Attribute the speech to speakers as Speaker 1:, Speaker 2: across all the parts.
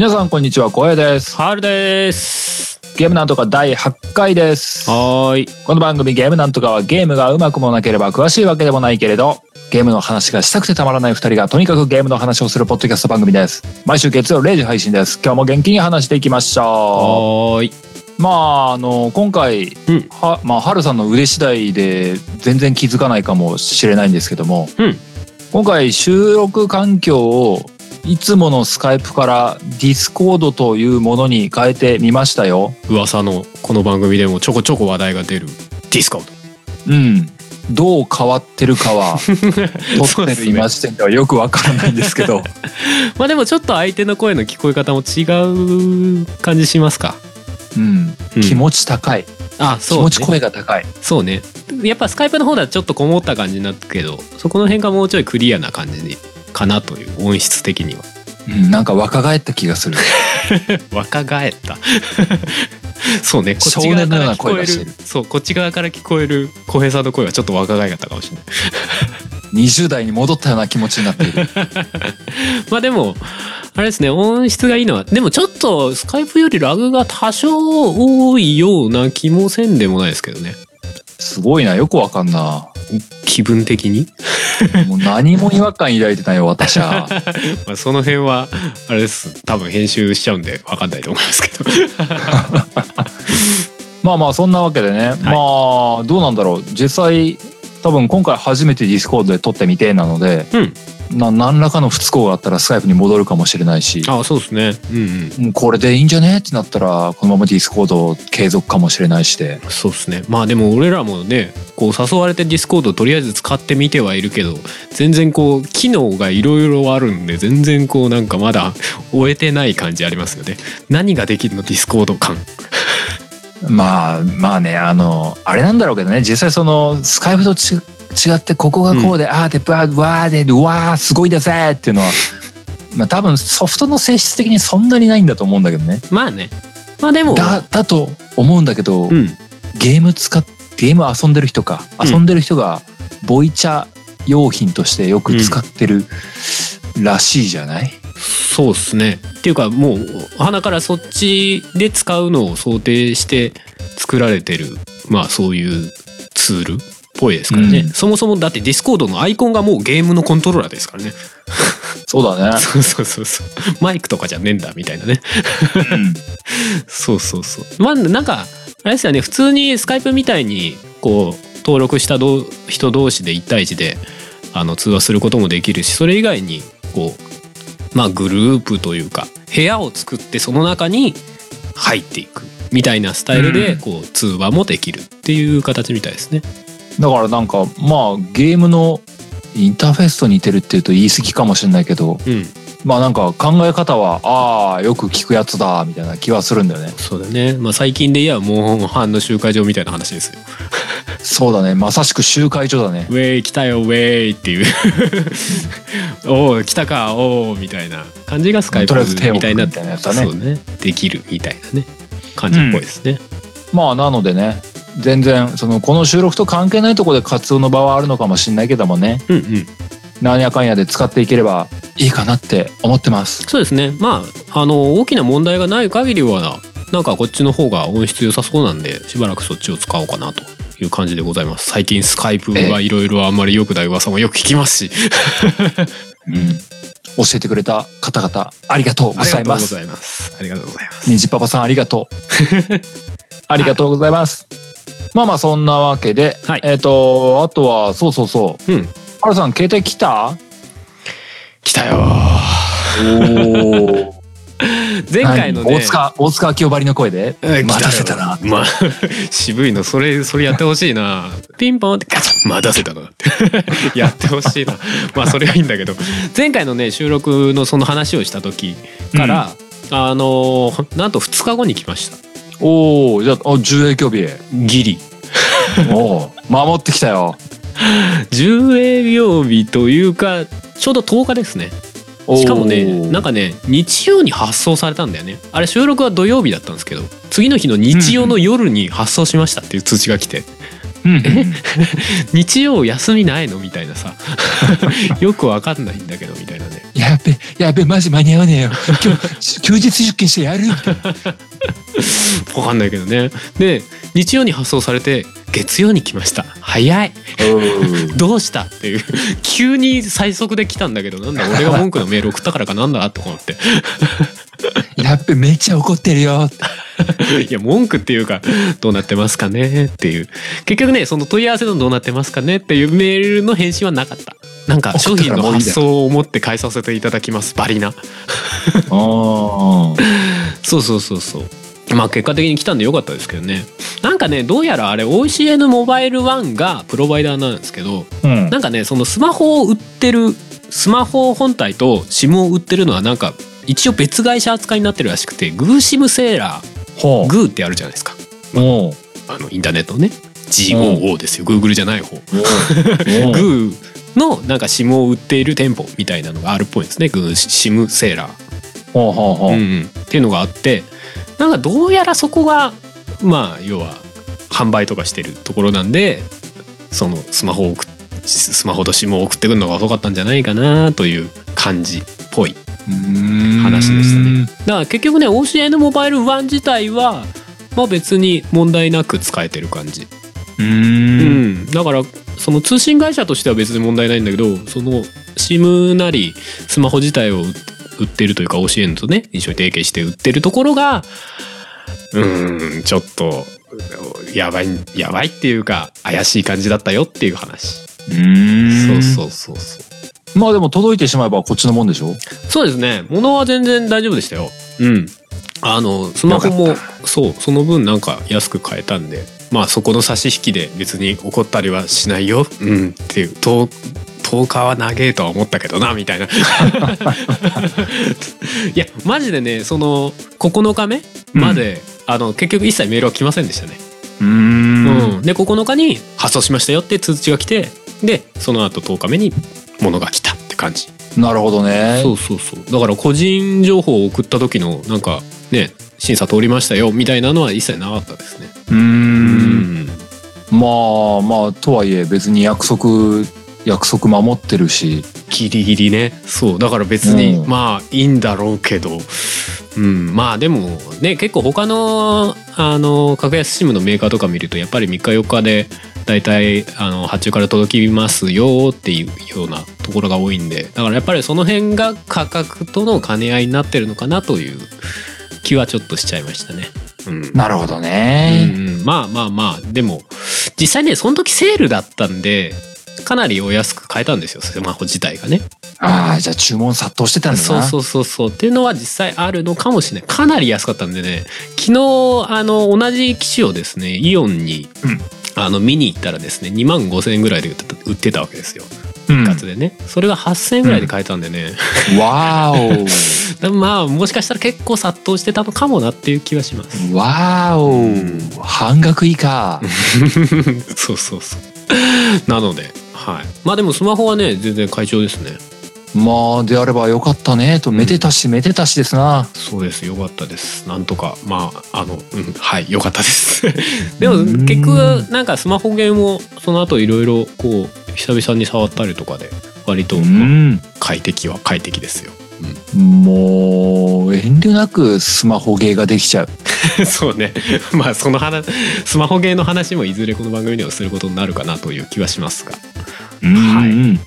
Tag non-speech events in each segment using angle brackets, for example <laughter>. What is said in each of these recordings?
Speaker 1: 皆さんこんにちは、光栄です。
Speaker 2: ハールです。
Speaker 1: ゲームなんとか第8回です。
Speaker 2: はーい。
Speaker 1: この番組ゲームなんとかはゲームがうまくもなければ詳しいわけでもないけれど、ゲームの話がしたくてたまらない二人がとにかくゲームの話をするポッドキャスト番組です。毎週月曜0時配信です。今日も元気に話していきましょ
Speaker 2: はーい。
Speaker 1: う。まあ、あの、今回、
Speaker 2: うん
Speaker 1: は、まあ、はるさんの腕次第で全然気づかないかもしれないんですけども、
Speaker 2: うん
Speaker 1: 今回収録環境をいつものスカイプからディスコードというものに変えてみましたよ。
Speaker 2: 噂のこの番組でもちょこちょこ話題が出るディスコード。
Speaker 1: うん。どう変わってるかは、<laughs> 撮ってる今時点ではよくわからないんですけど。<laughs>
Speaker 2: まあでもちょっと相手の声の聞こえ方も違う感じしますか？
Speaker 1: うん。
Speaker 2: うん
Speaker 1: 気持ち高い。
Speaker 2: あ、
Speaker 1: 気
Speaker 2: そう、ね。
Speaker 1: 持ち声が高い。
Speaker 2: そうね。やっぱスカイプの方ではちょっとこもった感じになったけど、そこの辺がもうちょいクリアな感じにかなという音質的には。
Speaker 1: うん。なんか若返った気がする。<laughs>
Speaker 2: 若返った。<laughs> そうね。こっ
Speaker 1: 少
Speaker 2: ち側から聞こえる。そう、こっち側から聞こえる小平さんの声はちょっと若返ったかもしれない。<laughs>
Speaker 1: 20代に戻ったような気持ちになっている。
Speaker 2: まあでもあれですね音質がいいのはでもちょっとスカイプよりラグが多少多いような気もせんでもないですけどね
Speaker 1: すごいな。よくわかんな。
Speaker 2: 気分的に、
Speaker 1: もう何も違和感抱いてないよ、私は。<laughs>
Speaker 2: まあ、その辺はあれです多分編集しちゃうんで分かんないと思いますけど <laughs>
Speaker 1: まあまあ、そんなわけでね。まあ、どうなんだろう。実際、多分今回初めてディスコードで撮ってみてなので、
Speaker 2: うん
Speaker 1: な何らかの不都合があったらスカイプに戻るかもしれないし、
Speaker 2: あそうですね。うんうん。
Speaker 1: これでいいんじゃね？ってなったら、このままディスコード継続かもしれないしで。
Speaker 2: そうですね。まあでも俺らもねこう誘われてディスコードとりあえず使ってみてはいるけど全然こう機能がいろいろあるんで全然こうなんかまだ追えてない感じありますよね。何ができるの？ディスコード感。<laughs>
Speaker 1: まあまあね、あの、あれなんだろうけどね、実際その、スカイプとち違って、ここがこうで、ああで、バー、わーで、うわー、すごいですねっていうのは、まあ多分ソフトの性質的にそんなにないんだと思うんだけどね。
Speaker 2: まあね。まあでも
Speaker 1: だ、だと思うんだけど、
Speaker 2: うん。
Speaker 1: ゲーム使っゲーム遊んでる人か、
Speaker 2: うん。
Speaker 1: 遊んでる人がボイチャ用品としてよく使ってるらしいじゃない、
Speaker 2: そうっすね。っていうかもうハナからそっちで使うのを想定して作られてるまあそういうツールっぽいですからね、
Speaker 1: うん。
Speaker 2: そもそもだってディスコードのアイコンがもうゲームのコントローラーですからね。
Speaker 1: そうだね。<laughs>
Speaker 2: そうそうそうそう。マイクとかじゃねえんだみたいなね。
Speaker 1: うん。
Speaker 2: そうそうそう。まあなんかあれですよね。普通にスカイプみたいにこう登録した人同士で1対1であの通話することもできるしそれ以外にこうまあグループというか部屋を作ってその中に入っていくみたいなスタイルで
Speaker 1: うん
Speaker 2: こう通話もできるっていう形みたいですね。
Speaker 1: だからなんかまあゲームのインターフェースと似てるっていうと言い過ぎかもしれないけど
Speaker 2: うん、
Speaker 1: まあなんか考え方はああよく聞くやつだみたいな気はするんだよね。
Speaker 2: そうだね。まあ最近で言えばモンハンの集会場みたいな話ですよ。
Speaker 1: そうだね。まさしく集会所だね。
Speaker 2: ウェイ来たよウェイっていう。<laughs> おお来たかおおみたいな感じがスカイプみたいな
Speaker 1: 置くみたいなやつだね。
Speaker 2: そうね。できるみたいなね。感じっぽいですね、
Speaker 1: まあなのでね全然そのこの収録と関係ないところで活動の場はあるのかもしれないけどもね。
Speaker 2: うん、うん。
Speaker 1: なんやかんやで使っていければいいかなって思ってます。
Speaker 2: そうですね。まああの大きな問題がない限りはなんかこっちの方が音質良さそうなんでしばらくそっちを使おうかなという感じでございます。最近スカイプはいろいろあんまり良くない噂もよく聞きますし。
Speaker 1: うん。教えてくれた方々ありがとうございます。
Speaker 2: ありがとうございます。
Speaker 1: にじパパさんありがとう。<laughs> ありがとうございますまあまあそんなわけで、
Speaker 2: はい。
Speaker 1: えっ、とあとはそうそうそう。
Speaker 2: うん。
Speaker 1: ハルさん携帯来た？
Speaker 2: 来たよ。
Speaker 1: おお <laughs>
Speaker 2: 前回のね。
Speaker 1: 大塚大塚明夫ばりの声で。
Speaker 2: え
Speaker 1: 待たせたな。
Speaker 2: まあ <laughs> 渋いの。それそれやってほしいな。ピンポンってガチャ。待たせたな。っ <laughs> てやってほしいな。まあそれはいいんだけど。前回のね収録のその話をした時から、あのなんと2日後に来ました
Speaker 1: おおじゃああ重営業日
Speaker 2: ギリ。
Speaker 1: おお守ってきたよ。
Speaker 2: 10営業日というかちょうど10日ですね。しかもねなん
Speaker 1: か
Speaker 2: かね日曜に発送されたんだよね。あれ収録は土曜日だったんですけど次の日の日曜の夜に発送しましたっていう通知が来て、<laughs> 日曜休みないのみたいなさ。<laughs> よくわかんないんだけどみたいなね。
Speaker 1: やべやべマジ間に合わねえよ。今日休日出勤してやる
Speaker 2: わかんないけどね。で日曜に発送されて月曜に来ました。早い。どうしたっていう。急に最速で来たんだけどなんだ俺が文句のメール送ったからかなんだと思って。
Speaker 1: やっべめっちゃ怒ってるよ。<laughs>
Speaker 2: いや文句っていうかどうなってますかねっていう。結局ねその問い合わせのどうなってますかねっていうメールの返信はなかった。なんか商品の発送を持って返させていただきますバリな <laughs> そうそうそうそうまあ結果的に来たんでよかったですけどね。なんかねどうやらあれ OCN モバイル1がプロバイダーなんですけど、
Speaker 1: うん。
Speaker 2: なんかねそのスマホを売ってるスマホ本体と SIM を売ってるのはなんか一応別会社扱いになってるらしくてグーシムセーラーグーってあるじゃないですか。
Speaker 1: おう。
Speaker 2: あのインターネットのね GOO ですよ。Google じゃない方。グーのなんか SIM を売っている店舗みたいなのがあるっぽいんですね。グーシムセーラー。っていうのがあってなんかどうやらそこがまあ要は販売とかしてるところなんでそのスマホを送っスマホと SIM を送ってくるのが遅かったんじゃないかなという感じっぽい話でしたね。だから結局ね OCN モバイル1自体はまあ別に問題なく使えてる感じ。
Speaker 1: う
Speaker 2: うんん、だからその通信会社としては別に問題ないんだけどその SIM なりスマホ自体を売売ってるというか OCN とね一緒に提携して売ってるところがうーんちょっとやばいやばいっていうか怪しい感じだったよっていう話。
Speaker 1: うん
Speaker 2: そうそうそうそう。
Speaker 1: まあでも届いてしまえばこっちのもんでしょ？
Speaker 2: そうですね物は全然大丈夫でしたよ。うん。あのスマホも
Speaker 1: よ
Speaker 2: そうその分なんか安く買えたんでまあそこの差し引きで別に怒ったりはしないようんっていうと10日は長えとは思ったけどなみたいな。<laughs> いやマジでねその9日目まで、あの結局一切メールは来ませんでしたね、
Speaker 1: う
Speaker 2: うん。ん。で9日に発送しましたよって通知が来てでその後10日目に物が来たって感じ。
Speaker 1: なるほどね。
Speaker 2: そうそうそう。だから個人情報を送った時のなんかね審査通りましたよみたいなのは一切なかったですね。
Speaker 1: う
Speaker 2: うん。
Speaker 1: まあまあとはいえ別に約束約束守ってるし。
Speaker 2: ギリギリね。そうだから別に、
Speaker 1: うん。
Speaker 2: まあいいんだろうけど。うんまあでもね結構他のあの格安 SIM のメーカーとか見るとやっぱり3日4日でだいたいあの発注から届きますよっていうようなところが多いんで。だからやっぱりその辺が価格との兼ね合いになってるのかなという気はちょっとしちゃいましたね。うん。
Speaker 1: なるほどね、
Speaker 2: うんうん。まあまあまあでも実際ねその時セールだったんでかなりお安く買えたんですよ。スマホ自体がね。
Speaker 1: ああじゃあ注文殺到してたんだな。
Speaker 2: そうそうそうそう。っていうのは実際あるのかもしれない。かなり安かったんでね。昨日あの同じ機種をですねイオンに、
Speaker 1: うん。
Speaker 2: あの見に行ったらですね2万5,000円ぐらいで売ってたわけですよ。
Speaker 1: うん。
Speaker 2: 一括でね、それが8,000円ぐらいで買えたんでね、
Speaker 1: わー <laughs>
Speaker 2: でもまあもしかしたら結構殺到してたのかもなっていう気はします。
Speaker 1: お。わーお半額以下。<laughs>
Speaker 2: そうそうそう。なのではい。まあでもスマホはね全然快調ですね。
Speaker 1: まあであればよかったねとめでたしめでたしですな。
Speaker 2: そうです。よかったです。なんとかまああのうんはいよかったです。<laughs> でも
Speaker 1: うん。
Speaker 2: 結局なんかスマホゲームをその後いろいろこう久々に触ったりとかで割と、
Speaker 1: う
Speaker 2: まあ
Speaker 1: ん。
Speaker 2: 快適は快適ですよ、
Speaker 1: もう遠慮なくスマホゲーができちゃう。<laughs>
Speaker 2: そうね。まあその話スマホゲーの話もいずれこの番組ではすることになるかなという気はしますが。
Speaker 1: はい。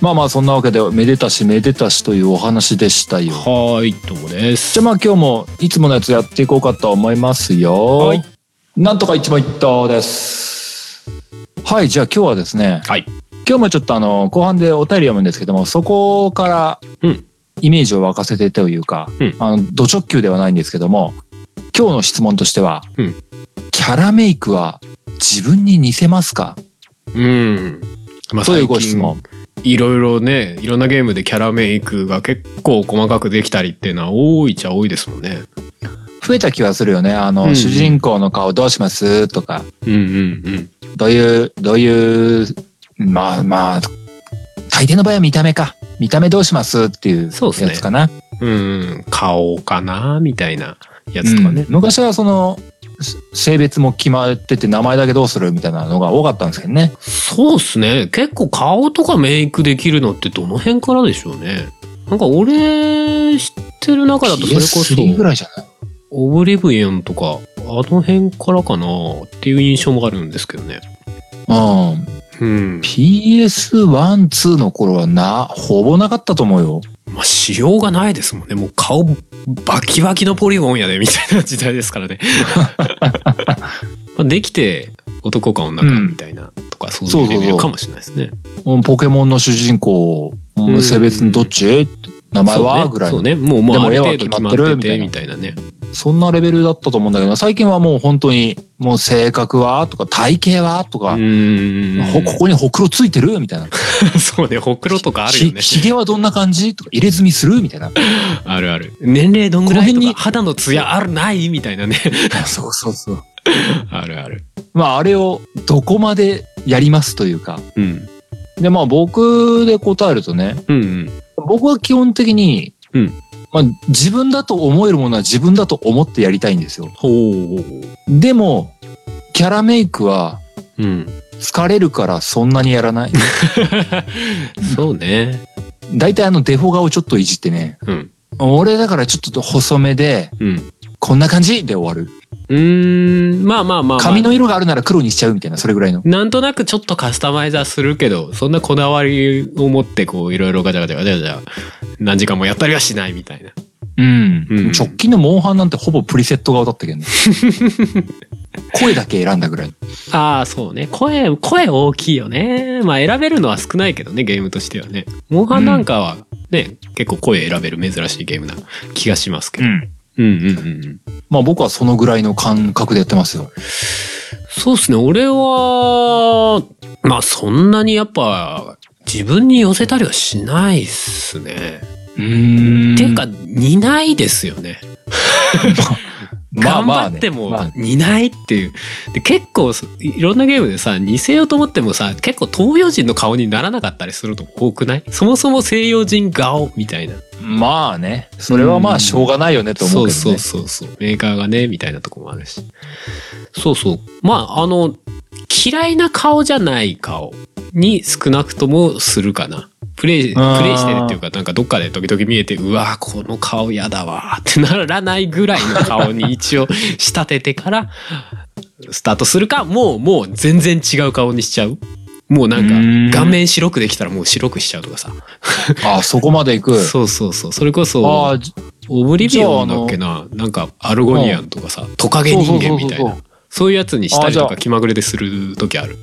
Speaker 1: まあまあそんなわけでめでたしめでたしというお話でしたよ。
Speaker 2: はいどうもです。
Speaker 1: じゃあまあ今日もいつものやつやっていこうかと思いますよ。
Speaker 2: はい。
Speaker 1: なんとか一問一答です。はいじゃあ今日はですね
Speaker 2: はい。
Speaker 1: 今日もちょっとあの後半でお便り読むんですけどもそこから
Speaker 2: うん
Speaker 1: イメージを沸かせてというか、
Speaker 2: うん。
Speaker 1: あのド直球ではないんですけども今日の質問としては、
Speaker 2: うん。
Speaker 1: キャラメイクは自分に似せますか？
Speaker 2: うん。まあ
Speaker 1: というご質問。
Speaker 2: いろいろねいろんなゲームでキャラメイクが結構細かくできたりっていうのは多いっちゃ多いですもんね。
Speaker 1: 増えた気はするよね。あの、
Speaker 2: うん。うん
Speaker 1: 主人公の顔どうします？とか。
Speaker 2: うんうんうん。
Speaker 1: どういうどういうまあまあ大抵の場合は見た目か見た目どうします？っていうやつかな。
Speaker 2: うんうん。顔かな？みたいなやつとかね。
Speaker 1: うん、昔はそのす性別も決まってて名前だけどうするみたいなのが多かったんですけどね。
Speaker 2: そうっすね。結構顔とかメイクできるのってどの辺からでしょうね。なんか俺知ってる中だとそれこそ
Speaker 1: PS3 ぐらいじゃない？
Speaker 2: オブリブイオンとかあの辺からかなっていう印象もあるんですけどね。
Speaker 1: うん。
Speaker 2: うん、
Speaker 1: PS1、2の頃はな、ほぼなかったと思うよ。
Speaker 2: まあ仕様がないですもんね。もう顔バキバキのポリゴンやでみたいな時代ですからね。<laughs> まあできて男か女かみたいな、とかそういうレベルかもしれないですね。
Speaker 1: うんポケモンの主人公、
Speaker 2: うん
Speaker 1: 性別どっち？名前は、ぐらいの。
Speaker 2: そうね。もうもうある程度決ま
Speaker 1: まってる
Speaker 2: ってて
Speaker 1: み
Speaker 2: みたいなね。
Speaker 1: そんなレベルだったと思うんだけど、最近はもう本当に、もう性格はとか、体型はと
Speaker 2: う
Speaker 1: か、ここにほくろついてるみたいな。
Speaker 2: そうねほくろとかあるよね。
Speaker 1: ひひげはどんな感じとか、入れ墨するみたいな。<laughs>
Speaker 2: あるある。年齢どんぐらいと
Speaker 1: この辺に
Speaker 2: か肌のツヤあるないみたいなね。
Speaker 1: そうそうそう。<laughs>
Speaker 2: あるある。
Speaker 1: まあ、あれをどこまでやりますというか。
Speaker 2: うん。
Speaker 1: で、まあ僕で答えるとね、
Speaker 2: うんうん
Speaker 1: 僕は基本的に、
Speaker 2: うん
Speaker 1: まあ自分だと思えるものは自分だと思ってやりたいんですよ。でも、キャラメイクは
Speaker 2: うん
Speaker 1: 疲れるからそんなにやらない。<laughs>
Speaker 2: そうね
Speaker 1: 大体あのデフォ顔ちょっといじってね。
Speaker 2: うん
Speaker 1: 俺だからちょっと細めで、
Speaker 2: うん
Speaker 1: こんな感じで終わる。
Speaker 2: うーんまあまあまあ、まあ、
Speaker 1: 髪の色があるなら黒にしちゃうみたいな、それぐらいの。
Speaker 2: なんとなくちょっとカスタマイザーするけどそんなこだわりを持ってこういろいろガチャガチャガチャガチャ何時間もやったりはしないみたいな
Speaker 1: うん。
Speaker 2: うん
Speaker 1: 直近のモンハンなんてほぼプリセット顔だったけどね。<laughs> 声だけ選んだぐらい。
Speaker 2: ああそうね声声大きいよねまあ選べるのは少ないけどねゲームとしてはねモンハンなんかはね、結構声選べる珍しいゲームな気がしますけど、
Speaker 1: ん。
Speaker 2: うん、うんうんうん
Speaker 1: まあ僕はそのぐらいの感覚でやってますよ。
Speaker 2: そうっすね俺はまあそんなにやっぱ自分に寄せたりはしないっすね。
Speaker 1: うーん。
Speaker 2: っていうか似ないですよね。<laughs> 頑張っても
Speaker 1: まあ
Speaker 2: 似ないっていう。で結構いろんなゲームでさ似せようと思ってもさ結構東洋人の顔にならなかったりするの多くない？そもそも西洋人顔みたいな。
Speaker 1: まあね。それはまあしょうがないよねと思うけどね。
Speaker 2: そうそうそうそう。メーカーがねみたいなとこもあるし。そうそう。まああの嫌いな顔じゃない顔に少なくともするかな。プレイ、プレイしてるっていうか、なんかどっかで時々見えて、うわこの顔やだわってならないぐらいの顔に一応仕立ててから、スタートするか、もう、もう全然違う顔にしちゃう。もうなん
Speaker 1: うん
Speaker 2: か、顔面白くできたらもう白くしちゃうとかさ。
Speaker 1: あそこまで行く。<laughs>
Speaker 2: そうそうそう。それこ
Speaker 1: あ
Speaker 2: そ、オブリビオンだっけな、なんかアルゴニアンとかさ、トカゲ人間みたいな
Speaker 1: そう
Speaker 2: いうやつにしたりとか気まぐれでする時ある。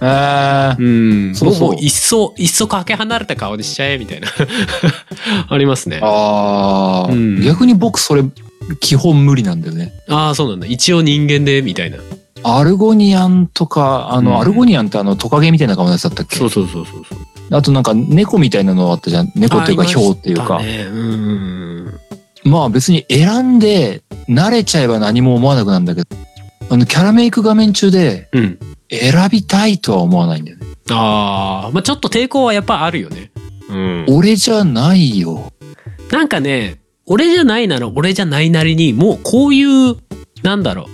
Speaker 1: えー
Speaker 2: うん。
Speaker 1: そうそう
Speaker 2: もうもう一層、一層かけ離れた顔にしちゃえみたいな。<laughs> ありますね。あ
Speaker 1: ああ、
Speaker 2: うん
Speaker 1: 逆に僕それ基本無理なんだよね。
Speaker 2: あー、そうなんだ。一応人間で、みたいな。
Speaker 1: アルゴニアンとか、あの、
Speaker 2: うん
Speaker 1: アルゴニアンってあのトカゲみたいな顔のやつだったっけ？
Speaker 2: そうそうそうそうそう。
Speaker 1: あとなんか猫みたいなのあったじゃん。猫っていうかヒョウっていうか。
Speaker 2: ねうん。
Speaker 1: まあ別に選んで慣れちゃえば何も思わなくなるんだけど、あのキャラメイク画面中で
Speaker 2: うん。
Speaker 1: 選びたいとは思わないんだよね。
Speaker 2: ああ、まあちょっと抵抗はやっぱあるよね。うん。
Speaker 1: 俺じゃないよ。
Speaker 2: なんかね、俺じゃないなら俺じゃないなりに、もうこういう、なんだろ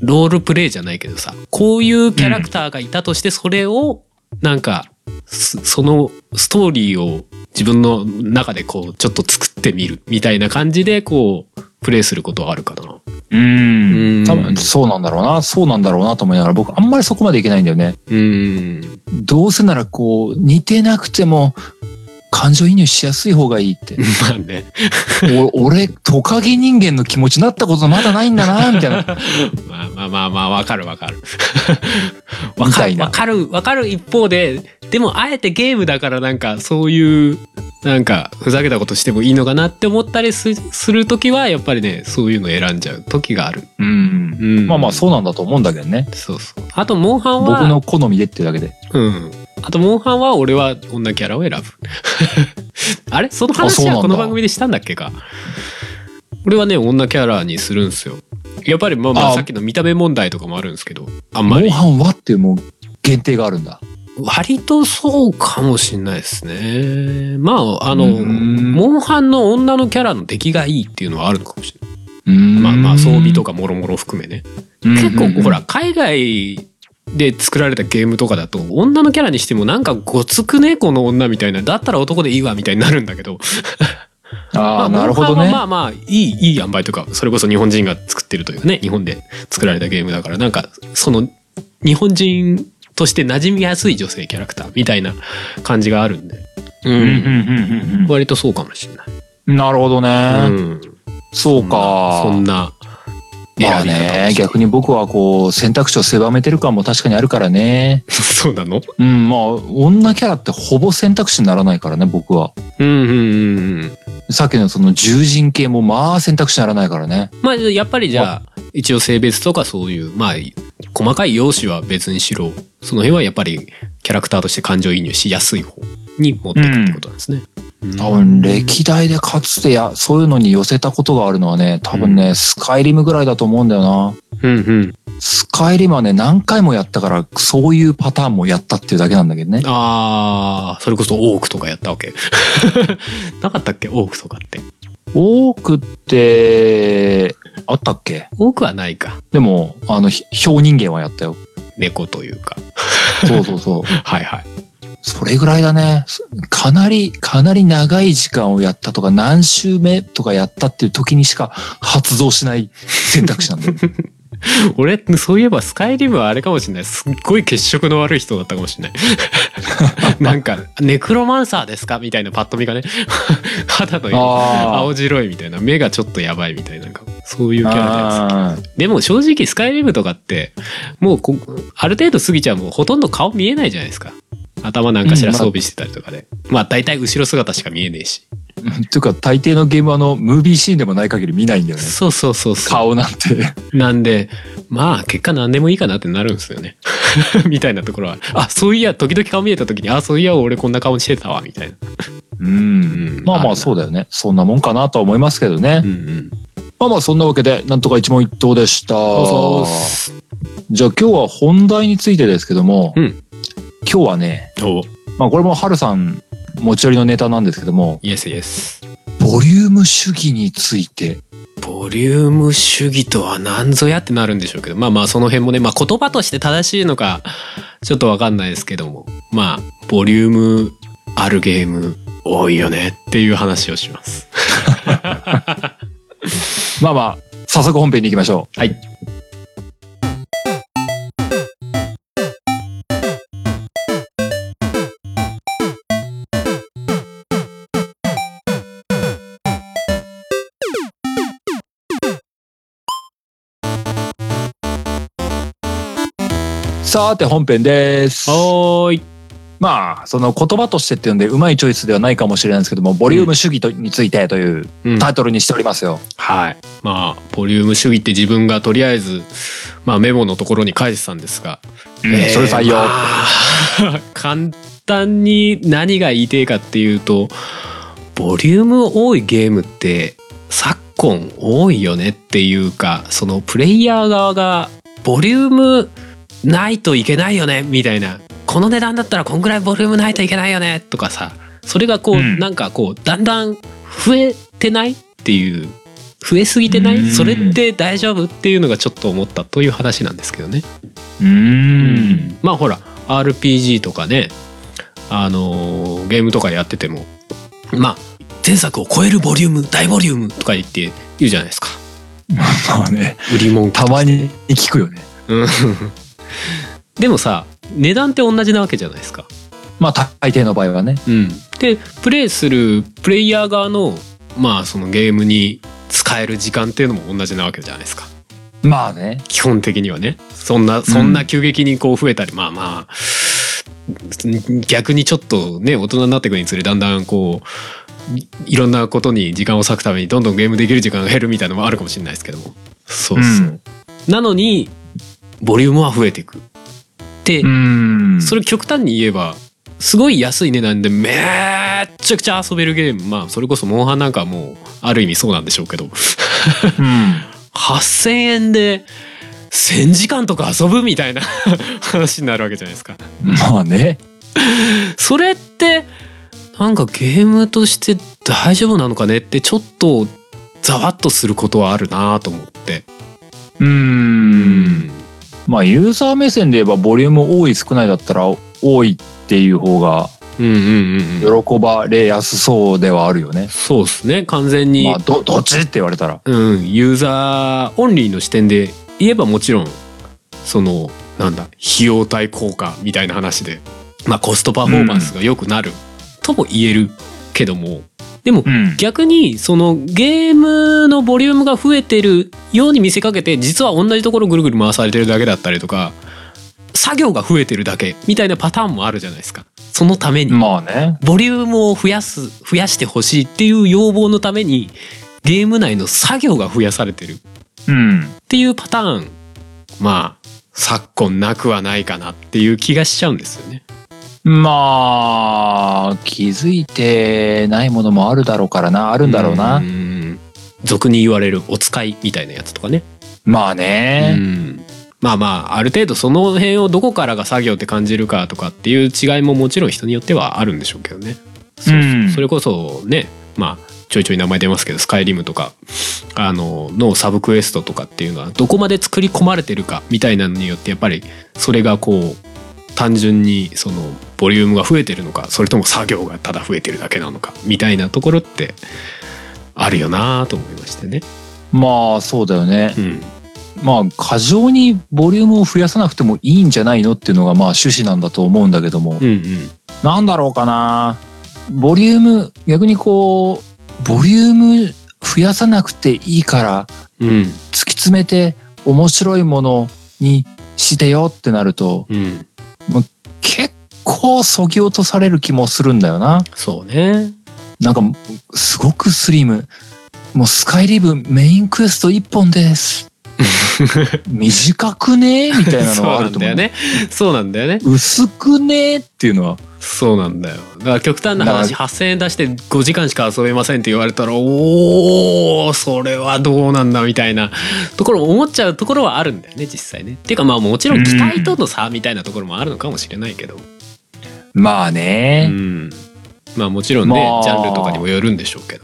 Speaker 2: う、ロールプレイじゃないけどさ、こういうキャラクターがいたとして、それを、なんか、すそのストーリーを自分の中でこう、ちょっと作ってみるみたいな感じで、こう、プレイすることはあるかな。
Speaker 1: う
Speaker 2: うん
Speaker 1: ん。多分そうなんだろうな、そうなんだろうなと思いながら僕あんまりそこまでいけないんだよね。
Speaker 2: うん。
Speaker 1: どうせならこう似てなくても感情移入しやすい方がいいって。<laughs>
Speaker 2: まあね。
Speaker 1: お俺トカゲ人間の気持ちになったことまだないんだなみたいな。<laughs>
Speaker 2: まあまあまあまあ、わかるわかる。<laughs> わかる、わかる、わかる一方で、でもあえてゲームだからなんかそういう、なんかふざけたことしてもいいのかなって思ったりすするときは、やっぱりね、そういうの選んじゃう時がある。
Speaker 1: うん。
Speaker 2: うん
Speaker 1: まあまあそうなんだと思うんだけどね。
Speaker 2: そうそう。あと、モンハンは、
Speaker 1: 僕の好みでっていうだけで。
Speaker 2: うん。あと、モンハンは俺は女キャラを選ぶ。<laughs> あれ？その話はこの番組でしたんだっけか？俺はね、女キャラにするんですよ。やっぱりまあまあ
Speaker 1: あ
Speaker 2: さっきの見た目問題とかもあるんですけど、あんまり。
Speaker 1: モンハンはっていうもう限定があるんだ。
Speaker 2: 割とそうかもしれないですね。まあ、あの、
Speaker 1: うん
Speaker 2: モンハンの女のキャラの出来がいいっていうのはあるのかもしれない。
Speaker 1: うん
Speaker 2: まあまあ、装備とかもろもろ含めね。結構、ほら、
Speaker 1: うん
Speaker 2: 海外で作られたゲームとかだと、女のキャラにしてもなんかごつくね、この女みたいな。だったら男でいいわ、みたいになるんだけど。
Speaker 1: あ <laughs> あ、なるほどね。
Speaker 2: まあまあいいいい塩梅とかそれこそ日本人が作ってるというかね日本で作られたゲームだからなんかその日本人として馴染みやすい女性キャラクターみたいな感じがあるんで、う
Speaker 1: うんんうんうん
Speaker 2: 割とそうかもしれない。
Speaker 1: うんなるほどね。
Speaker 2: うん、
Speaker 1: そうか。
Speaker 2: そんな
Speaker 1: まあね、逆に僕はこう、選択肢を狭めてる感も確かにあるからね。<laughs>
Speaker 2: そうなの？
Speaker 1: うん、まあ、女キャラってほぼ選択肢にならないからね、僕は。
Speaker 2: うんうんうんうん。
Speaker 1: さっきのその獣人系もまあ選択肢にならないからね。
Speaker 2: まあやっぱりじゃあ一応性別とかそういうまあ細かい容姿は別にしろその辺はやっぱりキャラクターとして感情移入しやすい方に持っていくってことなんですね。うん
Speaker 1: 多分歴代でかつてや、そういうのに寄せたことがあるのはね、多分ね、スカイリムぐらいだと思うんだよな。
Speaker 2: うんうん。
Speaker 1: スカイリムはね、何回もやったから、そういうパターンもやったっていうだけなんだけどね。
Speaker 2: ああそれこそオークとかやったわけ。<laughs> なかったっけ？オークとかって。
Speaker 1: 多くって、あったっけ？
Speaker 2: オークはないか。
Speaker 1: でも、あの、ひ氷人間はやったよ。
Speaker 2: 猫というか。
Speaker 1: そうそうそう。<laughs>
Speaker 2: はいはい。
Speaker 1: それぐらいだね。かなり、かなり長い時間をやったとか、何週目とかやったっていう時にしか発動しない選択肢なんだよ。<laughs>
Speaker 2: 俺そういえばスカイリムはあれかもしれない。すっごい血色の悪い人だったかもしれない。<laughs> なんかネクロマンサーですかみたいなパッと見がね。<laughs> 肌の色。
Speaker 1: あ
Speaker 2: 青白いみたいな。目がちょっとやばいみたいな。なんかそういうキャラのや
Speaker 1: あ
Speaker 2: つでも正直スカイリムとかってもうこある程度過ぎちゃう。もうほとんど顔見えないじゃないですか頭なんかしら装備してたりとかで、まあ大体後ろ姿しか見えねえし
Speaker 1: ーというか、大抵のゲームはあの、ムービーシーンでもない限り見ないんだよね。
Speaker 2: そうそうそうそう
Speaker 1: 顔なんて。
Speaker 2: なんでまあ結果何でもいいかなってなるんですよね <laughs> みたいなところはあそういや時々顔見えた時にあそういや俺こんな顔してたわみたいな
Speaker 1: うん。まあまあそうだよね。そんなもんかなとは思いますけどね。
Speaker 2: うんうん
Speaker 1: まあまあそんなわけで、なんとか一問一答でした。じゃあ今日は本題についてですけども、
Speaker 2: うん
Speaker 1: 今日はね、
Speaker 2: お
Speaker 1: まあこれもハルさん持ち寄りのネタなんですけども、
Speaker 2: イエスイエス
Speaker 1: ボリューム主義について。
Speaker 2: ボリューム主義とは何ぞやってなるんでしょうけどまあまあその辺もね、まあ、言葉として正しいのかちょっとわかんないですけどもまあボリュームあるゲーム多いよねっていう話をします <laughs>
Speaker 1: まあまあ、早速本編に行きましょう。
Speaker 2: はい
Speaker 1: さて本編です。
Speaker 2: おーい
Speaker 1: まあ、その言葉としてっていうんで、うまいチョイスではないかもしれないんですけども、ボリューム主義とについてという
Speaker 2: うん
Speaker 1: タイトルにしておりますよ。
Speaker 2: はいまあボリューム主義って自分がとりあえず、まあ、メモのところに書いてたんですが
Speaker 1: うん
Speaker 2: えー
Speaker 1: それ採用。
Speaker 2: まあ <laughs> 簡単に何が言いてえかっていうとボリューム多いゲームって昨今多いよねっていうかそのプレイヤー側がボリュームないといけないよねみたいな。この値段だったらこんぐらいボリュームないといけないよねとかさ。それがこう、
Speaker 1: うん。
Speaker 2: なんかこうだんだん増えてない？っていう。増えすぎてない、
Speaker 1: うん。
Speaker 2: それって大丈夫？っていうのがちょっと思ったという話なんですけどね。
Speaker 1: うーん。
Speaker 2: まあほら RPG とかねあのーゲームとかやっててもまあ前作を超えるボリューム大ボリュームとか言って言うじゃないですか。<laughs>
Speaker 1: まあね、
Speaker 2: 売り文句
Speaker 1: たまに聞くよね。
Speaker 2: うんでもさ値段って同じなわけじゃないですか。
Speaker 1: まあ大抵の場合はね。
Speaker 2: うん、でプレイするプレイヤー側のまあそのゲームに使える時間っていうのも同じなわけじゃないですか。
Speaker 1: まあね。
Speaker 2: 基本的にはねそんなそんな急激にこう増えたり、まあまあ逆にちょっとね大人になっていくにつれだんだんこういいろんなことに時間を割くためにどんどんゲームできる時間が減るみたいなのもあるかもしれないですけどもそうそう、
Speaker 1: うん
Speaker 2: なのにボリュームは増えていくで、
Speaker 1: うん。
Speaker 2: それ極端に言えばすごい安い値段でめっちゃくちゃ遊べるゲームまあそれこそモンハンなんかはもうある意味そうなんでしょうけど
Speaker 1: うん。
Speaker 2: 8,000円で1,000時間とか遊ぶみたいな話になるわけじゃないですか。
Speaker 1: まあね。
Speaker 2: それってなんかゲームとして大丈夫なのかねってちょっとざわっとすることはあるなと思って。
Speaker 1: うーん。まあユーザー目線で言えばボリューム多い少ないだったら多いっていう方が
Speaker 2: うんうんうんうん。
Speaker 1: 喜ばれやすそうではあるよね。
Speaker 2: そうですね。完全に、
Speaker 1: まあ、ど、どっちって言われたら。
Speaker 2: うん、ユーザーオンリーの視点で言えばもちろんそのなんだ費用対効果みたいな話で、まあ、コストパフォーマンスが良くなるとも言えるけどもでも
Speaker 1: うん。
Speaker 2: 逆にそのゲームのボリュームが増えてるように見せかけて実は同じところぐるぐる回されてるだけだったりとか作業が増えてるだけみたいなパターンもあるじゃないですか。そのために
Speaker 1: まあね。
Speaker 2: ボリュームを増やす増やしてほしいっていう要望のためにゲーム内の作業が増やされてる
Speaker 1: うん。
Speaker 2: っていうパターンまあ昨今なくはないかなっていう気がしちゃうんですよね。
Speaker 1: まあ、気づいてないものもあるだろうからな。あるんだろうな。
Speaker 2: ん俗に言われるお使いみたいなやつとかね。
Speaker 1: まあ
Speaker 2: う
Speaker 1: ね。
Speaker 2: んまあまあある程度その辺をどこからが作業って感じるかとかっていう違いももちろん人によってはあるんでしょうけどね。そうそう
Speaker 1: うん
Speaker 2: それこそねまあちょいちょい名前出ますけどスカイリムとかあののサブクエストとかっていうのはどこまで作り込まれてるかみたいなのによってやっぱりそれがこう単純にそのボリュームが増えてるのかそれとも作業がただ増えてるだけなのかみたいなところってあるよなと思いましてね。
Speaker 1: まあ、そうだよね
Speaker 2: う。ん
Speaker 1: まあ、過剰にボリュームを増やさなくてもいいんじゃないのっていうのがまあ趣旨なんだと思うんだけども。
Speaker 2: うんうん
Speaker 1: なんだろうかな。ボリューム、逆にこう、ボリューム増やさなくていいから、
Speaker 2: うん
Speaker 1: 突き詰めて面白いものにしてよってなると、
Speaker 2: うん
Speaker 1: 結構そぎ落とされる気もするんだよな。
Speaker 2: そうね。
Speaker 1: なんか、すごくスリム。もうスカイリブメインクエスト1本です。<laughs> 短くね？みたいなの
Speaker 2: そう
Speaker 1: はあると思う。
Speaker 2: なんだよね。そうなんだよね。
Speaker 1: 薄くね？っていうのは。
Speaker 2: そうなんだよ。だから極端な話、
Speaker 1: だ
Speaker 2: 8000円出して5時間しか遊べませんって言われたら、おー、それはどうなんだみたいなところ思っちゃうところはあるんだよね、実際ね。っていうかまあもちろん期待との差みたいなところもあるのかもしれないけど。
Speaker 1: まあ
Speaker 2: う
Speaker 1: ね、
Speaker 2: ん。まあもちろんね、
Speaker 1: まあ
Speaker 2: ジャンルとかにもよるんでしょうけども。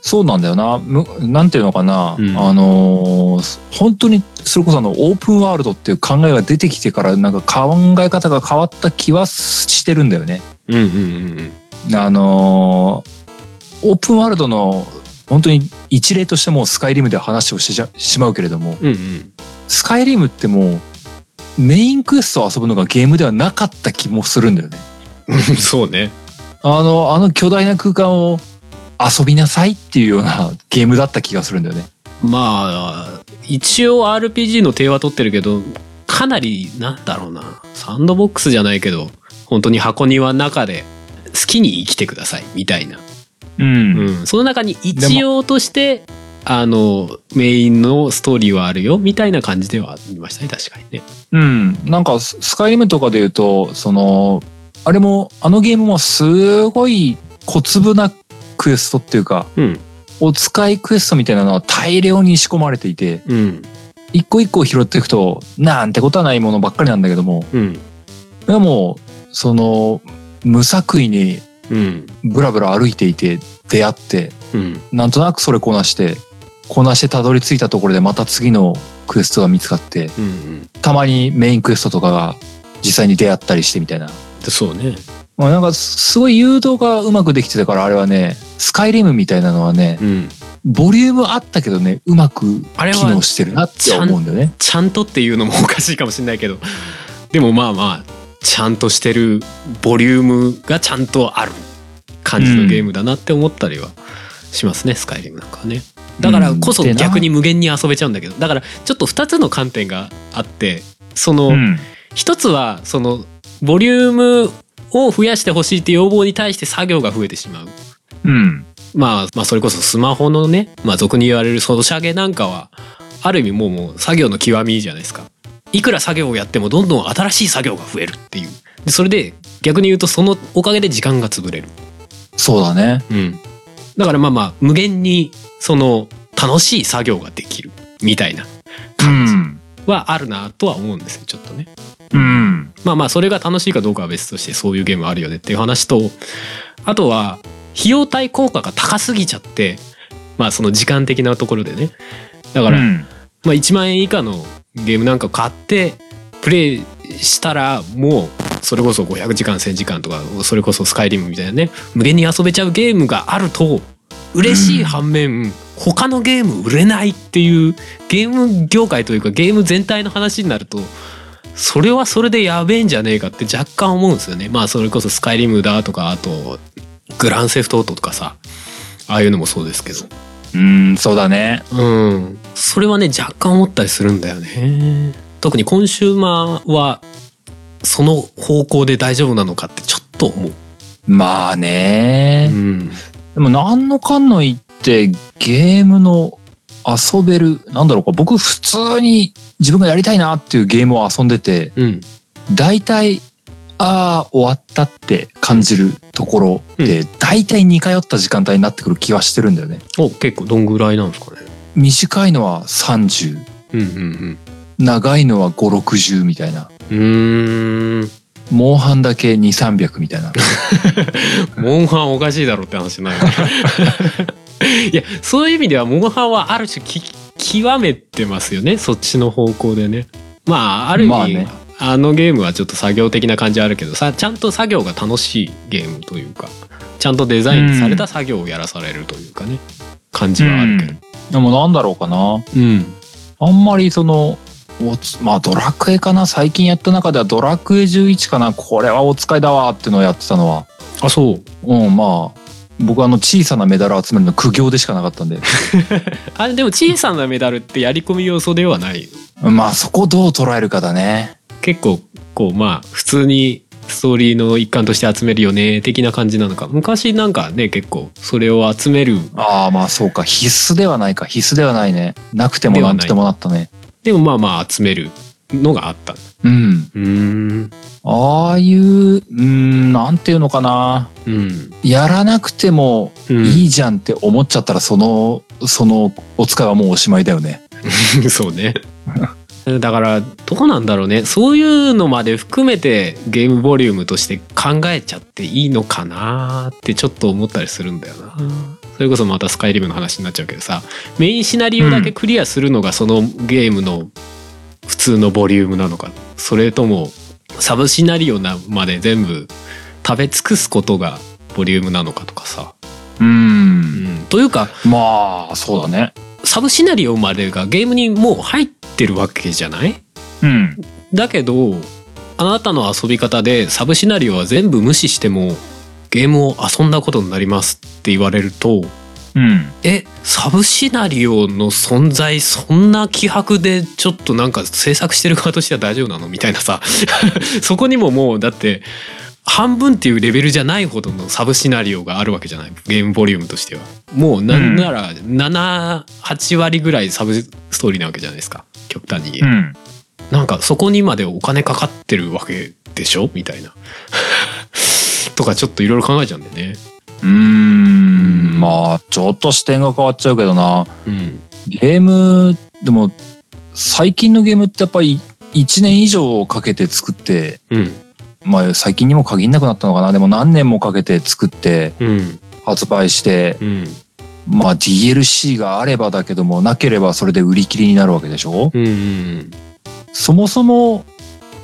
Speaker 1: そうなんだよな。むなんていうのかな。
Speaker 2: うん
Speaker 1: あのー本当にそれこそあのオープンワールドっていう考えが出てきてからなんか考え方が変わった気はしてるんだよね。
Speaker 2: うんうんうんうん。
Speaker 1: あのーオープンワールドの本当に一例としてもうスカイリムで話をしてししまうけれども、
Speaker 2: うんうん。
Speaker 1: スカイリムってもうメインクエストを遊ぶのがゲームではなかった気もするんだよね。
Speaker 2: そうね。
Speaker 1: あの、あの巨大な空間を遊びなさいっていうようなゲームだった気がするんだよね。
Speaker 2: まあ一応 RPG の手は取ってるけどかなりなんだろうなサンドボックスじゃないけど本当に箱庭の中で好きに生きてくださいみたいな、
Speaker 1: うん。
Speaker 2: うん、その中に一応としてあのメインのストーリーはあるよみたいな感じではありましたね確かにね。
Speaker 1: うん。なんかス、スカイリムとかで言うと、その、あれも、あのゲームもすごい小粒なクエストっていうか、
Speaker 2: うん。
Speaker 1: お使いクエストみたいなのは大量に仕込まれていて、
Speaker 2: うん。
Speaker 1: 一個一個拾っていくと、なんてことはないものばっかりなんだけども、
Speaker 2: うん。
Speaker 1: でも、その、無作為に
Speaker 2: うん。
Speaker 1: ブラブラ歩いていて出会って、
Speaker 2: うん。
Speaker 1: なんとなくそれこなして、こなしてたどり着いたところでまた次のクエストが見つかって、
Speaker 2: うんうん。
Speaker 1: たまにメインクエストとかが実際に出会ったりしてみたいな。
Speaker 2: でそうね。
Speaker 1: まあなんかすごい誘導がうまくできてたからあれはね、スカイリムみたいなのはね、
Speaker 2: うん。
Speaker 1: ボリュームあったけどね、うまく
Speaker 2: あれは
Speaker 1: 機能してるなって思うんだよね。
Speaker 2: ちゃんとっていうのもおかしいかもしれないけど。でもまあまあちゃんとしてるボリュームがちゃんとある感じのゲームだなって思ったりはしますね、スカイリムなんかはね。だからこそ逆に無限に遊べちゃうんだけど。だからちょっと2つの観点があってその
Speaker 1: うん。
Speaker 2: 一つはそのボリュームを増やしてほしいって要望に対して作業が増えてしまう
Speaker 1: うん。
Speaker 2: まあ、まあそれこそスマホのね、まあ俗に言われるソシャゲなんかは、ある意味もうもう作業の極みじゃないですか。いくら作業をやってもどんどん新しい作業が増えるっていう。でそれで逆に言うとそのおかげで時間が潰れる。
Speaker 1: そうだね。
Speaker 2: うん。だからまあまあ無限にその楽しい作業ができるみたいな
Speaker 1: う
Speaker 2: 感じ
Speaker 1: ん。
Speaker 2: はあるなとは思うんですよ、ちょっとね。
Speaker 1: うん。
Speaker 2: まあまあそれが楽しいかどうかは別としてそういうゲームあるよねっていう話とあとは費用対効果が高すぎちゃってまあその時間的なところでねだから、
Speaker 1: うん
Speaker 2: まあ1万円以下のゲームなんか買ってプレイしたらもうそれこそ500時間1000時間とかそれこそスカイリムみたいなね無限に遊べちゃうゲームがあると嬉しい反面、他のゲーム売れないっていうゲーム業界というかゲーム全体の話になるとそれはそれでやべえんじゃねえかって若干思うんですよね。まあそれこそスカイリムだとかあとグランセフトオートとかさああいうのもそうですけど。
Speaker 1: うんそうだね。
Speaker 2: うん。それはね若干思ったりするんだよね。特にコンシューマーはその方向で大丈夫なのかってちょっと思う。
Speaker 1: まあね、
Speaker 2: うん
Speaker 1: でも何のかんの言ってゲームの遊べるなんだろうか僕普通に自分がやりたいなっていうゲームを遊んでて
Speaker 2: うん。
Speaker 1: 大体ああ終わったって感じるところで、
Speaker 2: う
Speaker 1: 大体似通った時間帯になってくる気はしてるんだよね。
Speaker 2: お結構どんぐらいなんですかね。
Speaker 1: 短いのは30
Speaker 2: うんうん
Speaker 1: 長いのは560みたいな。
Speaker 2: うん
Speaker 1: モンハンだけ2300みたいな。<laughs>
Speaker 2: モンハンおかしいだろって話ない <laughs> いやそういう意味ではモンハンはある種き極めてますよね。そっちの方向でね。まあある意味、
Speaker 1: まあね。
Speaker 2: あのゲームはちょっと作業的な感じあるけどさちゃんと作業が楽しいゲームというかちゃんとデザインされた作業をやらされるというかね。感じはあるけど。
Speaker 1: でもなんだろうかな。
Speaker 2: うん。
Speaker 1: あんまりそのまあドラクエかな？最近やった中ではドラクエ11かな？これはお使いだわっていうのをやってたのは。
Speaker 2: あそう。
Speaker 1: うんまあ僕はあの小さなメダル集めるの苦行でしかなかったんで。<laughs>
Speaker 2: あでも小さなメダルってやり込み要素ではない。
Speaker 1: まあそこどう捉えるかだね。
Speaker 2: 結構こうまあ普通にストーリーの一環として集めるよね的な感じなのか。昔なんかね結構それを集める。
Speaker 1: ああまあそうか。必須ではないか。必須ではないね。なくてもなんとでもなったね
Speaker 2: でもまあまあ集めるのがあった。
Speaker 1: うん。
Speaker 2: うん。
Speaker 1: ああいううんなんていうのかな。
Speaker 2: うん。
Speaker 1: やらなくても
Speaker 2: うん。
Speaker 1: いいじゃんって思っちゃったらそのそのお使いはもうおしまいだよね。<laughs>
Speaker 2: そうね。だからどうなんだろうね。そういうのまで含めてゲームボリュームとして考えちゃっていいのかなってちょっと思ったりするんだよなそれこそまたスカイリムの話になっちゃうけどさメインシナリオだけクリアするのがそのゲームの普通のボリュームなのか。それともサブシナリオなまで全部食べ尽くすことがボリュームなのかとかさ、
Speaker 1: う
Speaker 2: うんん、というか
Speaker 1: まあそうだね。
Speaker 2: サブシナリオまでがゲームにもう入ってるわけじゃない？
Speaker 1: うん。
Speaker 2: だけどあなたの遊び方でサブシナリオは全部無視してもゲームを遊んだことになりますって言われると
Speaker 1: うん。
Speaker 2: えサブシナリオの存在そんな気迫でちょっとなんか制作してる側としては大丈夫なのみたいなさ。<laughs> そこにももうだって半分っていうレベルじゃないほどのサブシナリオがあるわけじゃない。ゲームボリュームとしては。もうなんなら78割ぐらいサブストーリーなわけじゃないですか。極端に言えば。
Speaker 1: うん。
Speaker 2: なんかそこにまでお金かかってるわけでしょみたいな。<laughs> とかちょっといろいろ考えちゃうんだよね。
Speaker 1: うーんまあちょっと視点が変わっちゃうけどな
Speaker 2: うん。
Speaker 1: ゲームでも最近のゲームってやっぱり1年以上かけて作って
Speaker 2: うん。
Speaker 1: まあ最近にも限んなくなったのかなでも何年もかけて作って
Speaker 2: うん。
Speaker 1: 発売して
Speaker 2: うん。
Speaker 1: まあ DLC があればだけどもなければそれで売り切りになるわけでしょ？
Speaker 2: うん。うん。
Speaker 1: そもそも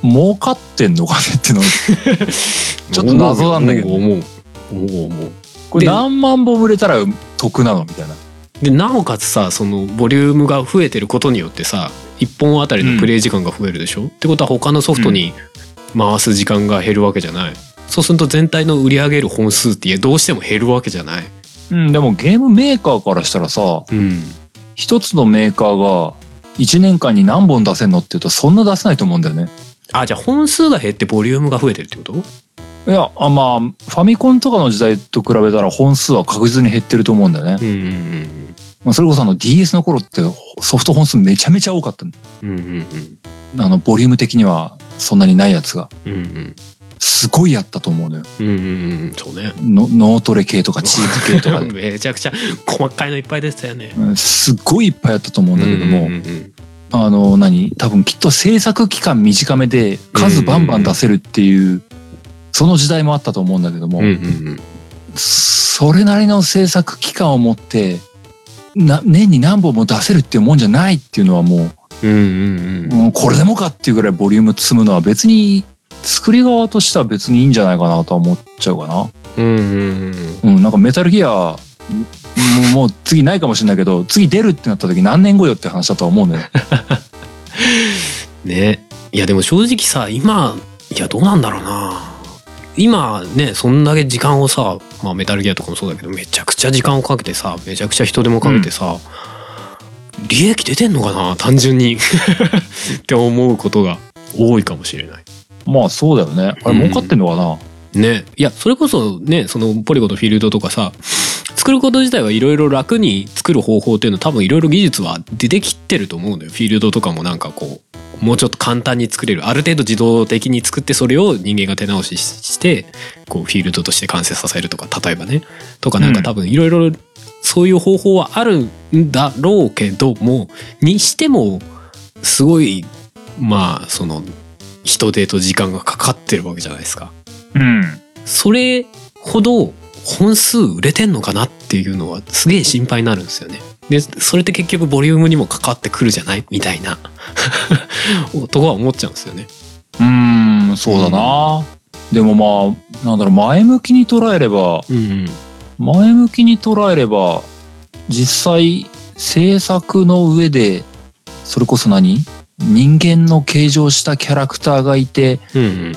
Speaker 1: 儲かってんのかねっての <laughs> ちょっと謎なんだけど
Speaker 2: 思う。思う。思う。
Speaker 1: これ何万本売れたら得なのみたいな
Speaker 2: で、なおかつさ、そのボリュームが増えてることによってさ、一本あたりのプレイ時間が増えるでしょ、ってことは他のソフトに回す時間が減るわけじゃない。そうすると全体の売り上げる本数ってどうしても減るわけじゃない。
Speaker 1: うんでもゲームメーカーからしたらさ
Speaker 2: うん。
Speaker 1: 一つのメーカーが1年間に何本出せんのって言うとそんな出せないと思うんだよね。
Speaker 2: あ、じゃあ本数が減ってボリュームが増えてるってこと？
Speaker 1: いやあまあファミコンとかの時代と比べたら本数は確実に減ってると思うんだよね。
Speaker 2: うんうん
Speaker 1: まあ、それこそあの DS の頃ってソフト本数めちゃめちゃ多かった
Speaker 2: ん。うんうんうん。
Speaker 1: あのボリューム的にはそんなにないやつが
Speaker 2: うんうん。
Speaker 1: すごいやったと思うのよ。
Speaker 2: うんうんうん。そうね。
Speaker 1: の脳トレ系とかチーズ系とかで <laughs>
Speaker 2: めちゃくちゃ細かいのいっぱいでしたよね。
Speaker 1: うんすっごいいっぱいやったと思うんだけども、
Speaker 2: うんうんうん
Speaker 1: あの何？多分きっと制作期間短めで数バンバン出せるっていうその時代もあったと思うんだけども、それなりの制作期間を持ってな年に何本も出せるっていうもんじゃないっていうのはも
Speaker 2: う
Speaker 1: もうこれでもかっていうぐらいボリューム積むのは別に作り側としては別にいいんじゃないかなとは思っちゃうかな。
Speaker 2: うんうんうん。
Speaker 1: うん、なんかメタルギア、もうもう次ないかもしれないけど、次出るってなった時何年後よって話だとは思うんだよ。<laughs>
Speaker 2: ねいやでも正直さ今いやどうなんだろうな今ねそんだけ時間をさ、まあ、メタルギアとかもそうだけどめちゃくちゃ時間をかけてさめちゃくちゃ人手もかけてさ、利益出てんのかな単純に <laughs> って思うことが多いかもしれない。
Speaker 1: まあそうだよね。あれ儲かってんのかな、
Speaker 2: ねいやそれこそねそのポリゴとフィールドとかさ作ること自体はいろいろ楽に作る方法っていうの多分いろいろ技術は出てきてると思うんだよフィールドとかもなんかこうもうちょっと簡単に作れるある程度自動的に作ってそれを人間が手直ししてこうフィールドとして完成させるとか例えばねとかなんか多分いろいろそういう方法はあるんだろうけどもにしてもすごいまあその人手と時間がかかってるわけじゃないですか。
Speaker 1: うん。
Speaker 2: それほど本数売れてんのかなっていうのはすげえ心配になるんですよね。でそれって結局ボリュームにも関わってくるじゃない？みたいな <laughs> とこは思っちゃうんですよね。
Speaker 1: うーん、そうだな。でもまあ、なんだろう、前向きに捉えれば、
Speaker 2: うん
Speaker 1: 前向きに捉えれば、実際制作の上で、それこそ何？人間の形状したキャラクターがいて、
Speaker 2: うんうん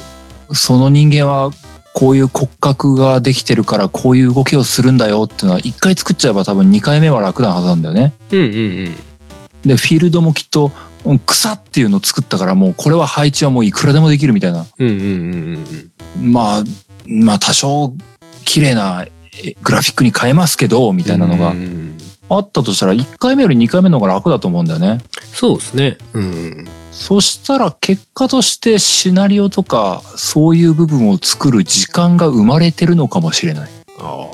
Speaker 1: その人間はこういう骨格ができてるからこういう動きをするんだよっていうのは一回作っちゃえば多分二回目は楽なはずなんだよね。
Speaker 2: うんうん
Speaker 1: で、フィールドもきっと、うん草っていうのを作ったからもうこれは配置はもういくらでもできるみたいな。
Speaker 2: うんうんうんうん
Speaker 1: まあ、まあ多少綺麗なえグラフィックに変えますけど、みたいなのが
Speaker 2: うんうん
Speaker 1: あったとしたら1回目より2回目の方が楽だと思うんだよね。
Speaker 2: そうですね。うん
Speaker 1: そしたら結果としてシナリオとかそういう部分を作る時間が生まれてるのかもしれない。
Speaker 2: あ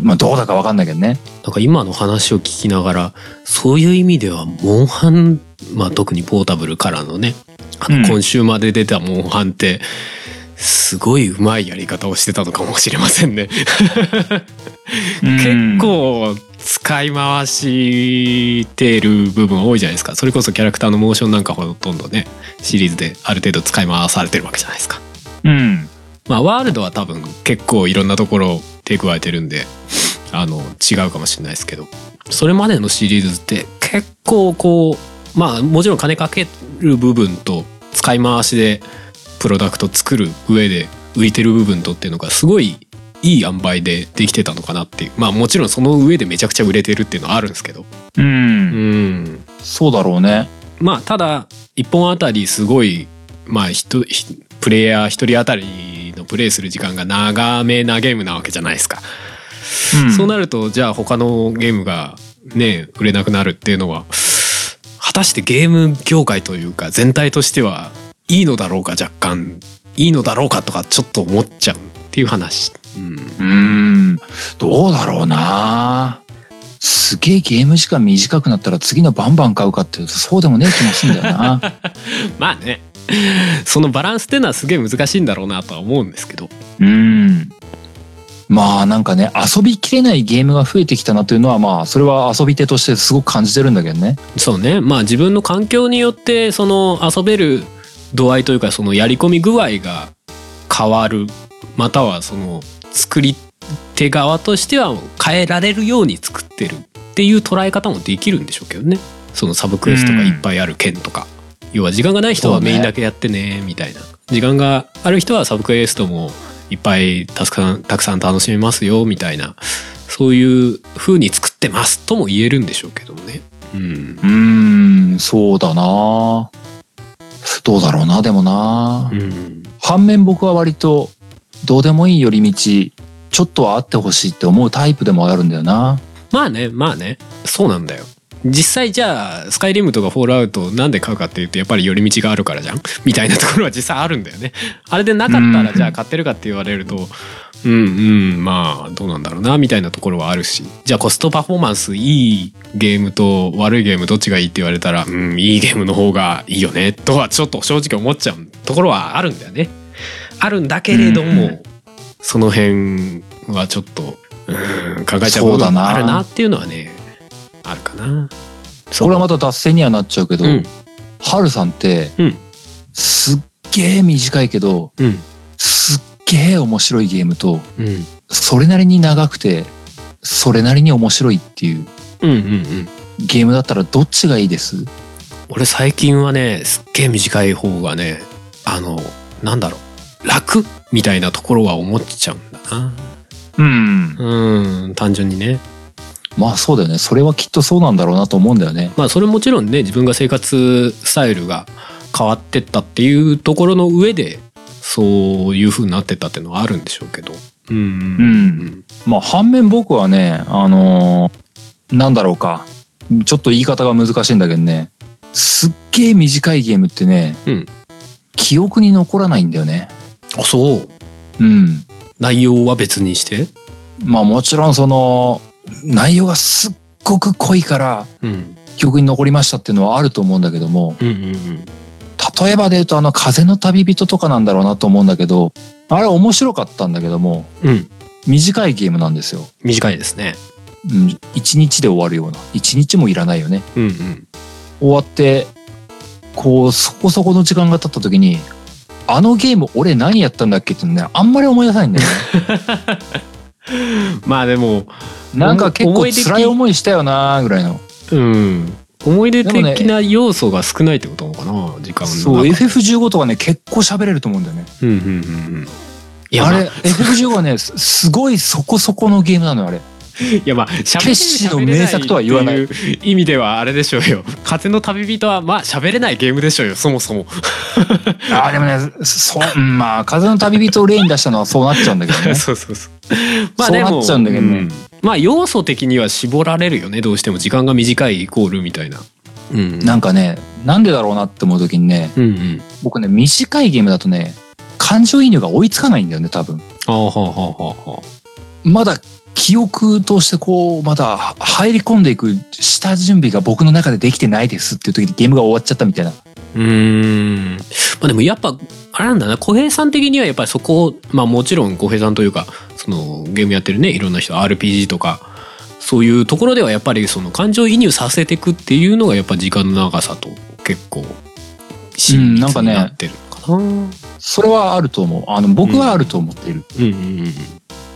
Speaker 1: まあどうだかわかんないけどね。
Speaker 2: なんか今の話を聞きながらそういう意味ではモンハン、まあ、特にポータブルからのねあ
Speaker 1: うん
Speaker 2: の今週まで出たモンハンってすごいうまいやり方をしてたのかもしれませんね。<laughs> 結構使い回してる部分多いじゃないですかそれこそキャラクターのモーションなんかほとんどねシリーズである程度使い回されてるわけじゃないですか。
Speaker 1: うん。
Speaker 2: まあワールドは多分結構いろんなところ手加えてるんであの違うかもしれないですけどそれまでのシリーズって結構こうまあもちろん金かける部分と使い回しでプロダクト作る上で浮いてる部分とっていうのがすごいいい塩梅でできてたのかなっていう。まあもちろんその上でめちゃくちゃ売れてるっていうのはあるんですけど。
Speaker 1: う。
Speaker 2: うんん。
Speaker 1: そうだろうね。
Speaker 2: まあただ一本あたりすごいまあひとひプレイヤー一人当たりのプレイする時間が長めなゲームなわけじゃないですか、
Speaker 1: うん。
Speaker 2: そうなるとじゃあ他のゲームがね売れなくなるっていうのは果たしてゲーム業界というか全体としてはいいのだろうか若干いいのだろうかとかちょっと思っちゃうっていう話、うん。
Speaker 1: どうだろうな。すげえゲーム時間短くなったら次のバンバン買うかっていうとそうでもねえ気もするんだよな。<laughs>
Speaker 2: まあねそのバランスっていうのはすげえ難しいんだろうなとは思うんですけど
Speaker 1: うん。まあなんかね遊びきれないゲームが増えてきたなというのはまあそれは遊び手としてすごく感じてるんだけどね。
Speaker 2: そうねまあ自分の環境によってその遊べる度合いというかそのやり込み具合が変わるまたはその作り手側としては変えられるように作ってるっていう捉え方もできるんでしょうけどね。そのサブクエストがいっぱいある件とか、要は時間がない人はメインだけやってねみたいな、時間がある人はサブクエストもいっぱいたくさんたくさん楽しめますよみたいな。そういう風に作ってますとも言えるんでしょうけどもね。うん。
Speaker 1: うーんそうだな。どうだろうなでもな。
Speaker 2: うん。
Speaker 1: 反面僕は割とどうでもいい寄り道ちょっとはあってほしいって思うタイプでもあるんだよな。
Speaker 2: まあねまあね。そうなんだよ。実際じゃあスカイリムとかフォールアウトなんで買うかっていうとやっぱり寄り道があるからじゃん。みたいなところは実際あるんだよね。あれでなかったら
Speaker 1: うん。
Speaker 2: じゃあ買ってるかって言われるとうんうんまあどうなんだろうなみたいなところはあるし。じゃあコストパフォーマンスいいゲームと悪いゲームどっちがいいって言われたらうんいいゲームの方がいいよねとはちょっと正直思っちゃうところはあるんだよねあるんだけれども、
Speaker 1: うん。
Speaker 2: その辺はちょっとうん考えちゃう部分
Speaker 1: そうだな。
Speaker 2: があるなっていうのはねあるかな。
Speaker 1: これはまた脱線にはなっちゃうけど、
Speaker 2: うん。
Speaker 1: ハルさんって、
Speaker 2: うん。
Speaker 1: すっげえ短いけど
Speaker 2: うん。
Speaker 1: すっげえ面白いゲームと
Speaker 2: うん。
Speaker 1: それなりに長くてそれなりに面白いっていう
Speaker 2: うんうんうん。
Speaker 1: ゲームだったらどっちがいいです？
Speaker 2: 俺最近はねすっげえ短い方がねあのなんだろう楽みたいなところは思っちゃうんだな。
Speaker 1: うん。
Speaker 2: うん単純にね。
Speaker 1: まあそうだよね。それはきっとそうなんだろうなと思うんだよね。
Speaker 2: まあそれもちろんね自分が生活スタイルが変わってったっていうところの上でそういう風になってったっていうのはあるんでしょうけど。うん。うん。
Speaker 1: まあ反面僕はねあのーなんだろうか。ちょっと言い方が難しいんだけどね。すっげえ短いゲームってね、
Speaker 2: うん。
Speaker 1: 記憶に残らないんだよね
Speaker 2: あそう。
Speaker 1: うん。
Speaker 2: 内容は別にして？
Speaker 1: まあもちろんその内容がすっごく濃いから
Speaker 2: うん。
Speaker 1: 記憶に残りましたっていうのはあると思うんだけども
Speaker 2: うんうん
Speaker 1: 例えばで言うとあの風の旅人とかなんだろうなと思うんだけどあれ面白かったんだけども
Speaker 2: うんうん。
Speaker 1: 短いゲームなんですよ。
Speaker 2: 短いですね。
Speaker 1: うん、一日で終わるような。一日もいらないよね。
Speaker 2: うんうん。
Speaker 1: 終わってこうそこそこの時間が経った時にあのゲーム俺何やったんだっけってねあんまり思い出さないんだよね。<laughs>
Speaker 2: まあでも
Speaker 1: なんか結構辛い思いしたよなぐらいの。
Speaker 2: うん思い出的な要素が少ないってことなのかな時間の中
Speaker 1: そう FF15 とかね結構喋れると思うんだよね。
Speaker 2: うんうんうんうんいや
Speaker 1: あれ
Speaker 2: まあ
Speaker 1: FF15 はねすすごいそこそこのゲームなのよあれ。<laughs>
Speaker 2: いやまあ
Speaker 1: 決死の名作とは言わない
Speaker 2: 意味ではあれでしょうよ風の旅人はまあ喋れないゲームでしょうよそもそも。<laughs>
Speaker 1: あーでもねそうんまあ風の旅人を例に出したのはそうなっちゃうんだけどね。<laughs>
Speaker 2: そうそうそう。
Speaker 1: そうなっちゃうんだけどね。
Speaker 2: まあ要素的には絞られるよねどうしても時間が短いイコールみたいな。うん。
Speaker 1: なんかねなんでだろうなって思う時にね
Speaker 2: うんうん。
Speaker 1: 僕ね短いゲームだとね感情移入が追いつかないんだよね多分。
Speaker 2: ああはあはあはあ
Speaker 1: まだ記憶としてこうまだ入り込んでいく下準備が僕の中でできてないですっていう時にゲームが終わっちゃったみたいな。
Speaker 2: うーんまあでもやっぱあれなんだな小平さん的にはやっぱりそこをまあもちろん小平さんというかそのゲームやってるねいろんな人 RPG とかそういうところではやっぱりその感情移入させていくっていうのがやっぱ時間の長さと結構親密になってるのかな。うん
Speaker 1: それはあると思う。あの僕はあると思っている。
Speaker 2: うんうん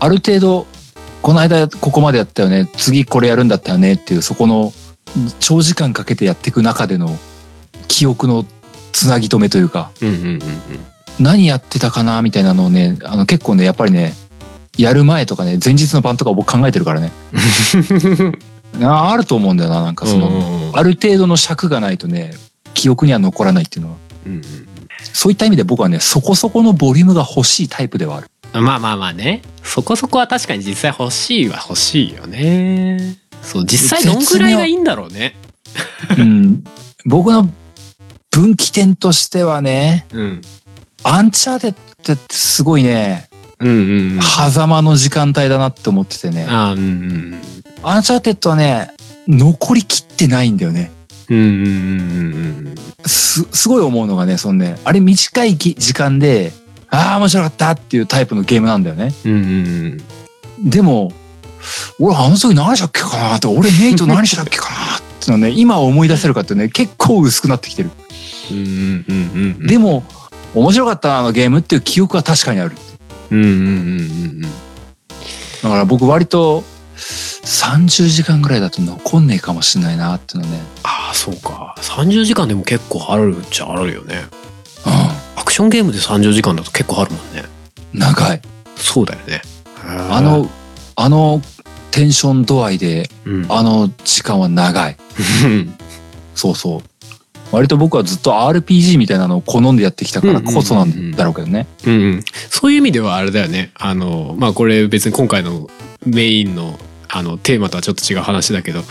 Speaker 1: ある程度この間ここまでやったよね。次これやるんだったよね。っていうそこの長時間かけてやっていく中での記憶のつなぎ止めというか
Speaker 2: うんうんうんうん。
Speaker 1: 何やってたかなみたいなのをねあの結構ねやっぱりねやる前とかね前日の晩とか僕考えてるからね。<laughs> ああると思うんだよななんかその、
Speaker 2: うん
Speaker 1: ある程度の尺がないとね記憶には残らないっていうのは。
Speaker 2: うん
Speaker 1: そういった意味で僕はねそこそこのボリュームが欲しいタイプではある。
Speaker 2: うんまあまあまあね。そこそこは確かに実際欲しいは欲しいよね。そう実際どんぐらいがいいんだろうね。
Speaker 1: うん。僕の分岐点としてはね
Speaker 2: うん。
Speaker 1: アンチャーテッドってすごいね、
Speaker 2: うんうんうん。
Speaker 1: 狭間の時間帯だなって思っててね。
Speaker 2: あーうんうん
Speaker 1: アンチャーテッドはね、残りきってないんだよね。
Speaker 2: うんうんうんうん
Speaker 1: す、すごい思うのがね、そのね、あれ短いき時間で、ああ、面白かったっていうタイプのゲームなんだよね。
Speaker 2: うんうんうん
Speaker 1: でも、俺あの時何したっけかなって、俺ネイト何したっけかなってのはね、<laughs> 今思い出せるかってね、結構薄くなってきてる。
Speaker 2: うんうんうんうん
Speaker 1: でも、面白かったな、あのゲームっていう記憶は確かにある。
Speaker 2: うんうんうんうん
Speaker 1: だから僕割と30時間ぐらいだと残んねえかもしれないなっていうのね。
Speaker 2: ああそうか30時間でも結構あるっちゃあるよね
Speaker 1: う
Speaker 2: アクションゲームで30時間だと結構あるもんね
Speaker 1: ん。長い。
Speaker 2: そうだよね
Speaker 1: あの、あのテンション度合いで、
Speaker 2: うん
Speaker 1: あの時間は長い。<laughs> そうそう。割と僕はずっと RPG みたいなのを好んでやってきたからこそなんだろうけどね。
Speaker 2: そういう意味ではあれだよねあのまあこれ別に今回のメインのあのテーマとはちょっと違う話だけど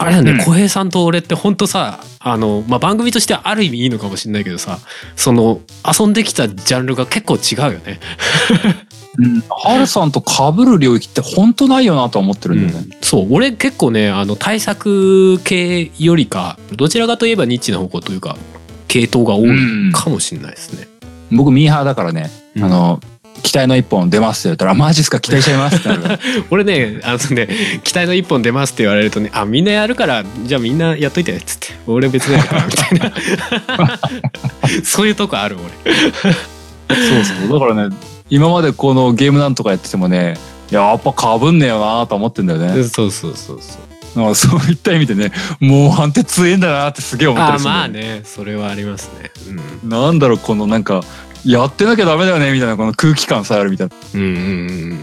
Speaker 2: あれだね
Speaker 1: うん
Speaker 2: 小平さんと俺ってほんとさあの、まあ、番組としてはある意味いいのかもしれないけどさその遊んできたジャンルが結構違うよね。
Speaker 1: うん。さんと被る領域って本当ないよなとは思ってるんだよね。
Speaker 2: そう俺結構ねあの対策系よりかどちらかといえばニッチな方向というか系統が多いかもしれないですね。
Speaker 1: 僕ミーハーだからね、
Speaker 2: うん
Speaker 1: あの、期待の一本出ますって言ったら、マジっすか期待しちゃいますって。<laughs>
Speaker 2: 俺ねあのね期待の一本出ますって言われるとねあみんなやるからじゃあみんなやっといてっつって。俺別にやるからみたいな。<laughs> そういうとこある俺。
Speaker 1: そうそう。だからね、今までこのゲームなんとかやっててもね、やっぱかぶんねえよなと思ってんだよね。
Speaker 2: そうそうそうそう。
Speaker 1: だからそういった意味でね、もう判定強えんだなってすげえ思った
Speaker 2: あ
Speaker 1: りするんだよ
Speaker 2: まあね。それはありますね。
Speaker 1: なんだろう、このなんか、やってなきゃダメだよねみたいなこの空気感さえあるみたいな。
Speaker 2: うんうんうん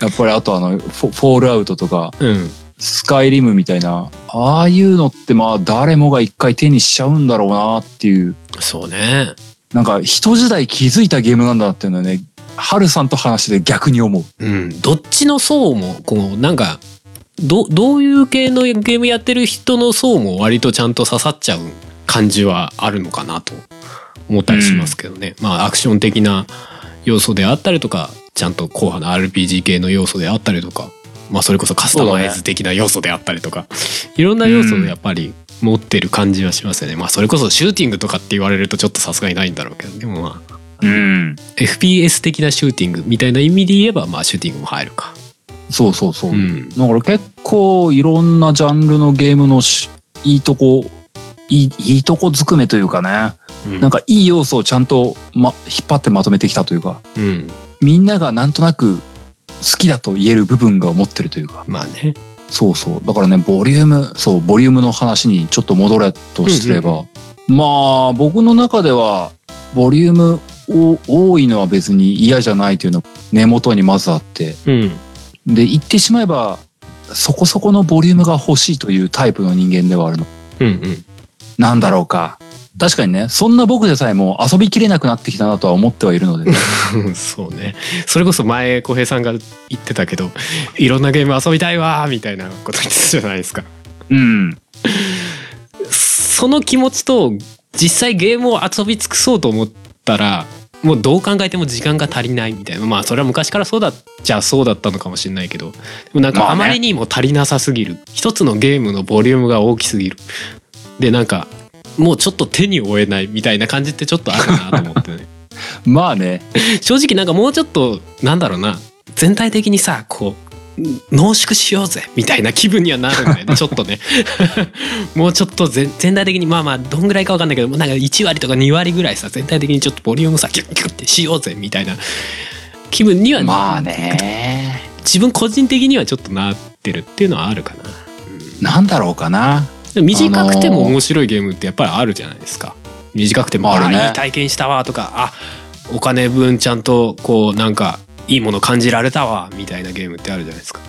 Speaker 1: やっぱりあとあの、フォフォールアウトとか、
Speaker 2: うん。うん
Speaker 1: スカイリムみたいな、ああいうのってまあ誰もが一回手にしちゃうんだろうなっていう、
Speaker 2: そうね。
Speaker 1: なんか人時代気づいたゲームなんだなっていうのはね、ハルさんと話して逆に思う。
Speaker 2: うん。どっちの層もこうなんかどどういう系のゲームやってる人の層も割とちゃんと刺さっちゃう感じはあるのかなと思ったりしますけどね、まあアクション的な要素であったりとかちゃんと硬派な RPG 系の要素であったりとかまあそれこそカスタマイズ的な要素であったりとか、いろんな要素でやっぱり持ってる感じはしますよね、まあそれこそシューティングとかって言われるとちょっとさすがにないんだろうけどでもまあ
Speaker 1: うん。
Speaker 2: FPS 的なシューティングみたいな意味で言えばまあシューティングも入るか。
Speaker 1: そうそうそう。
Speaker 2: うん
Speaker 1: だから結構いろんなジャンルのゲームのしいいとこ、いい、いいとこずくめというかね、
Speaker 2: うん。
Speaker 1: なんかいい要素をちゃんと、ま、引っ張ってまとめてきたというか、
Speaker 2: うん。
Speaker 1: みんながなんとなく好きだと言える部分が持ってるというか、
Speaker 2: まあね。
Speaker 1: そうそう。だからね、ボリューム、そう、ボリュームの話にちょっと戻れとすれば、まあ、僕の中では、ボリュームを多いのは別に嫌じゃないというのが根元にまずあって、
Speaker 2: うん。
Speaker 1: で、言ってしまえば、そこそこのボリュームが欲しいというタイプの人間ではあるの。
Speaker 2: うん
Speaker 1: なんだろうか。確かにね、そんな僕でさえも遊びきれなくなってきたなとは思ってはいるので、
Speaker 2: うん。そうね。それこそ前小平さんが言ってたけどいろんなゲーム遊びたいわーみたいなこと言ってたじゃないですか。
Speaker 1: うん。
Speaker 2: その気持ちと実際ゲームを遊び尽くそうと思ったらもうどう考えても時間が足りないみたいなまあそれは昔からそうだっちゃそうだったのかもしれないけどでもなんかあまりにも足りなさすぎる、一つのゲームのボリュームが大きすぎるでなんかもうちょっと手に負えないみたいな感じってちょっとあるなと思って。ね <laughs>
Speaker 1: まあね、
Speaker 2: 正直なんかもうちょっとなんだろうな。全体的にさこう濃縮しようぜみたいな気分にはなるんだよね。<laughs> ちょっとね。<laughs> もうちょっと全全体的にまあまあどんぐらいかわかんないけどなんか1割とか2割ぐらいさ全体的にちょっとボリュームさギュッギュッてしようぜみたいな。気分には、
Speaker 1: まあね、
Speaker 2: 自分個人的にはちょっとなってるっていうのはあるかな。
Speaker 1: なんだろうかな。
Speaker 2: 短くても面白いゲームってやっぱりあるじゃないですか。短くてもあ
Speaker 1: ね
Speaker 2: いい体験したわとかあお金分ちゃんとこうなんかいいもの感じられたわみたいなゲームってあるじゃないですか。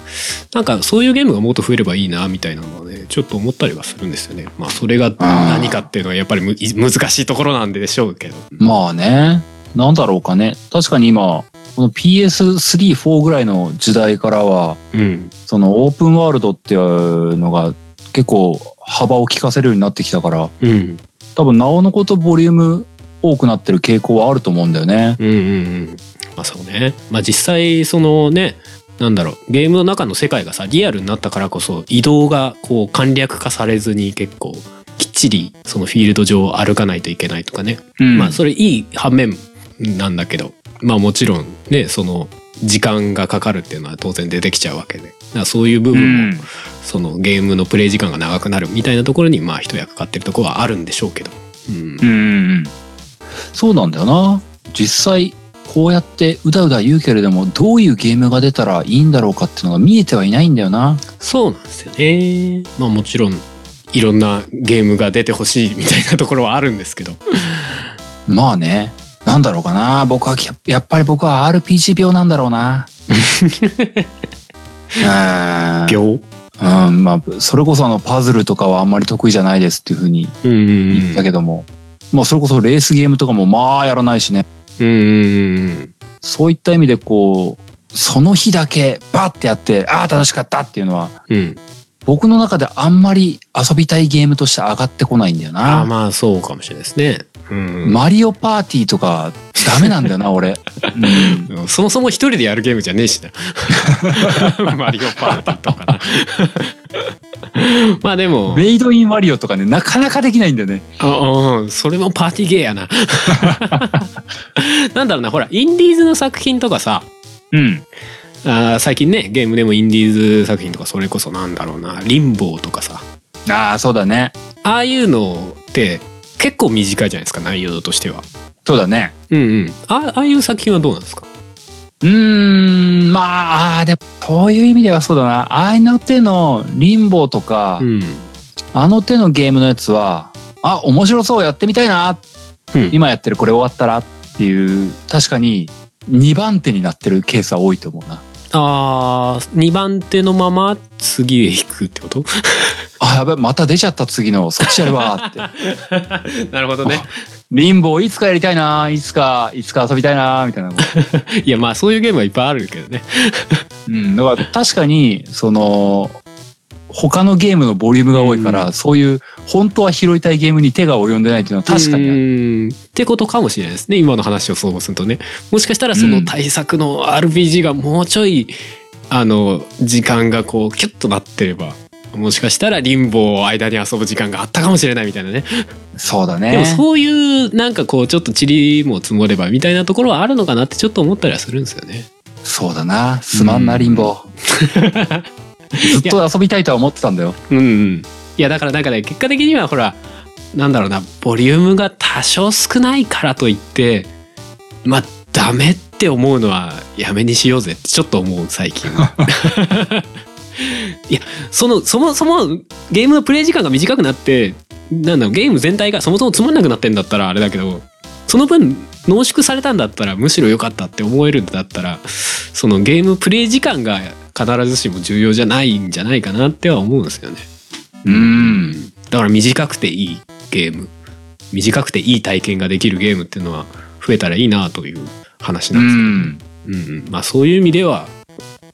Speaker 2: なんかそういうゲームがもっと増えればいいなみたいなのはねちょっと思ったりはするんですよね。まあそれが何かっていうのはやっぱりむ難しいところなんでしょうけど。
Speaker 1: まあね、なんだろうかね。確かに今、この PS3、4ぐらいの時代からは、
Speaker 2: うん。
Speaker 1: そのオープンワールドっていうのが結構幅を利かせるようになってきたから、
Speaker 2: うん。
Speaker 1: 多分なおのことボリューム多くなってる傾向はあると思うんだよね。
Speaker 2: うんうんうん。まあそうね。まあ実際そのね、なんだろう、ゲームの中の世界がさ、リアルになったからこそ移動がこう簡略化されずに結構きっちりそのフィールド上を歩かないといけないとかね。
Speaker 1: うん
Speaker 2: まあそれいい反面なんだけど、まあもちろんね、その時間がかかるっていうのは当然出てきちゃうわけで。だからそういう部
Speaker 1: う
Speaker 2: 分も、
Speaker 1: ん。
Speaker 2: そのゲームのプレイ時間が長くなるみたいなところにまあ一役買ってるところはあるんでしょうけど。うん
Speaker 1: うんうん。そうなんだよな。実際、こうやってうだうだ言うけれども、どういうゲームが出たらいいんだろうかっていうのが見えてはいないんだよな。
Speaker 2: そうなんですよね。まあもちろんいろんなゲームが出てほしいみたいなところはあるんですけど。
Speaker 1: まあね。なんだろうかな。僕はや、やっぱり僕は RPG 病なんだろうな。うん
Speaker 2: 秒
Speaker 1: うん、まあ、それこそあのパズルとかはあんまり得意じゃないですっていうふうに言ったけども、まあそれこそレースゲームとかもまあやらないしね。
Speaker 2: うん
Speaker 1: そういった意味でこう、その日だけバッてやって、ああ楽しかったっていうのは、
Speaker 2: うん。
Speaker 1: 僕の中であんまり遊びたいゲームとして上がってこないんだよ
Speaker 2: ああ
Speaker 1: な。
Speaker 2: まあそうかもしれないですね。うん。
Speaker 1: マリオパーティーとかダメなんだよな、<laughs> 俺。うん。
Speaker 2: そもそも一人でやるゲームじゃねえしな。<laughs> マリオパーティーとかな。<laughs> まあでも。
Speaker 1: メイドインマリオとかねなかなかできないんだよね。
Speaker 2: ああそれもパーティーゲーやな。なんだろうなほらインディーズの作品とかさ。
Speaker 1: うん。
Speaker 2: あー最近ねゲームでもインディーズ作品とかそれこそなんだろうなリンボーとかさ。
Speaker 1: ああそうだね。
Speaker 2: ああいうのって結構短いじゃないですか内容としては。
Speaker 1: そうだね。
Speaker 2: うんうん。あああいう作品はどうなんですか？
Speaker 1: うーんまあでもそういう意味ではそうだな。あの手のリンボーとか、
Speaker 2: うん。
Speaker 1: あの手のゲームのやつはあ面白そうやってみたいな。
Speaker 2: うん。
Speaker 1: 今やってるこれ終わったらっていう確かに2番手になってるケースは多いと思うな
Speaker 2: あー2番手のまま次へ行くってこと？
Speaker 1: あやべまた出ちゃった次のそっちやるわって。<laughs>
Speaker 2: なるほどね。
Speaker 1: リンボーいつかやりたいないつかいつか遊びたいなみたいな。<laughs>
Speaker 2: いやまあそういうゲームはいっぱいあるけどね。
Speaker 1: うんだから確かにその他のゲームのボリュームが多いから、
Speaker 2: うん。
Speaker 1: そういう本当は拾いたいゲームに手が及んでないっていうのは確かにある。
Speaker 2: うん。ってことかもしれないですね。今の話をそうするとね。もしかしたらその対策の RPG がもうちょいあの時間がこうキュッとなってればもしかしたらリンボーを間に遊ぶ時間があったかもしれないみたいなね。
Speaker 1: そうだね。
Speaker 2: でもそういうなんかこうちょっと塵も積もればみたいなところはあるのかなってちょっと思ったりはするんですよね。
Speaker 1: そうだな。すまんな、
Speaker 2: うん。
Speaker 1: リンボー <laughs> ずっと遊びたいとは思ってたんだよ。
Speaker 2: うんうん、いやだからなんかね結果的にはほらなんだろうなボリュームが多少少ないからといってまあダメって思うのはやめにしようぜってちょっと思う最近は。<laughs> いやそのそもそもゲームのプレイ時間が短くなってなんだろうゲーム全体がそもそもつまんなくなってんだったらあれだけどその分濃縮されたんだったらむしろ良かったって思えるんだったらそのゲームプレイ時間が必ずしも重要じゃないんじゃないかなっては思うんですよね。
Speaker 1: うん。
Speaker 2: だから短くていいゲーム。短くていい体験ができるゲームっていうのは増えたらいいなという話
Speaker 1: う
Speaker 2: なんですけど、
Speaker 1: ん。
Speaker 2: うんうん。まあそういう意味では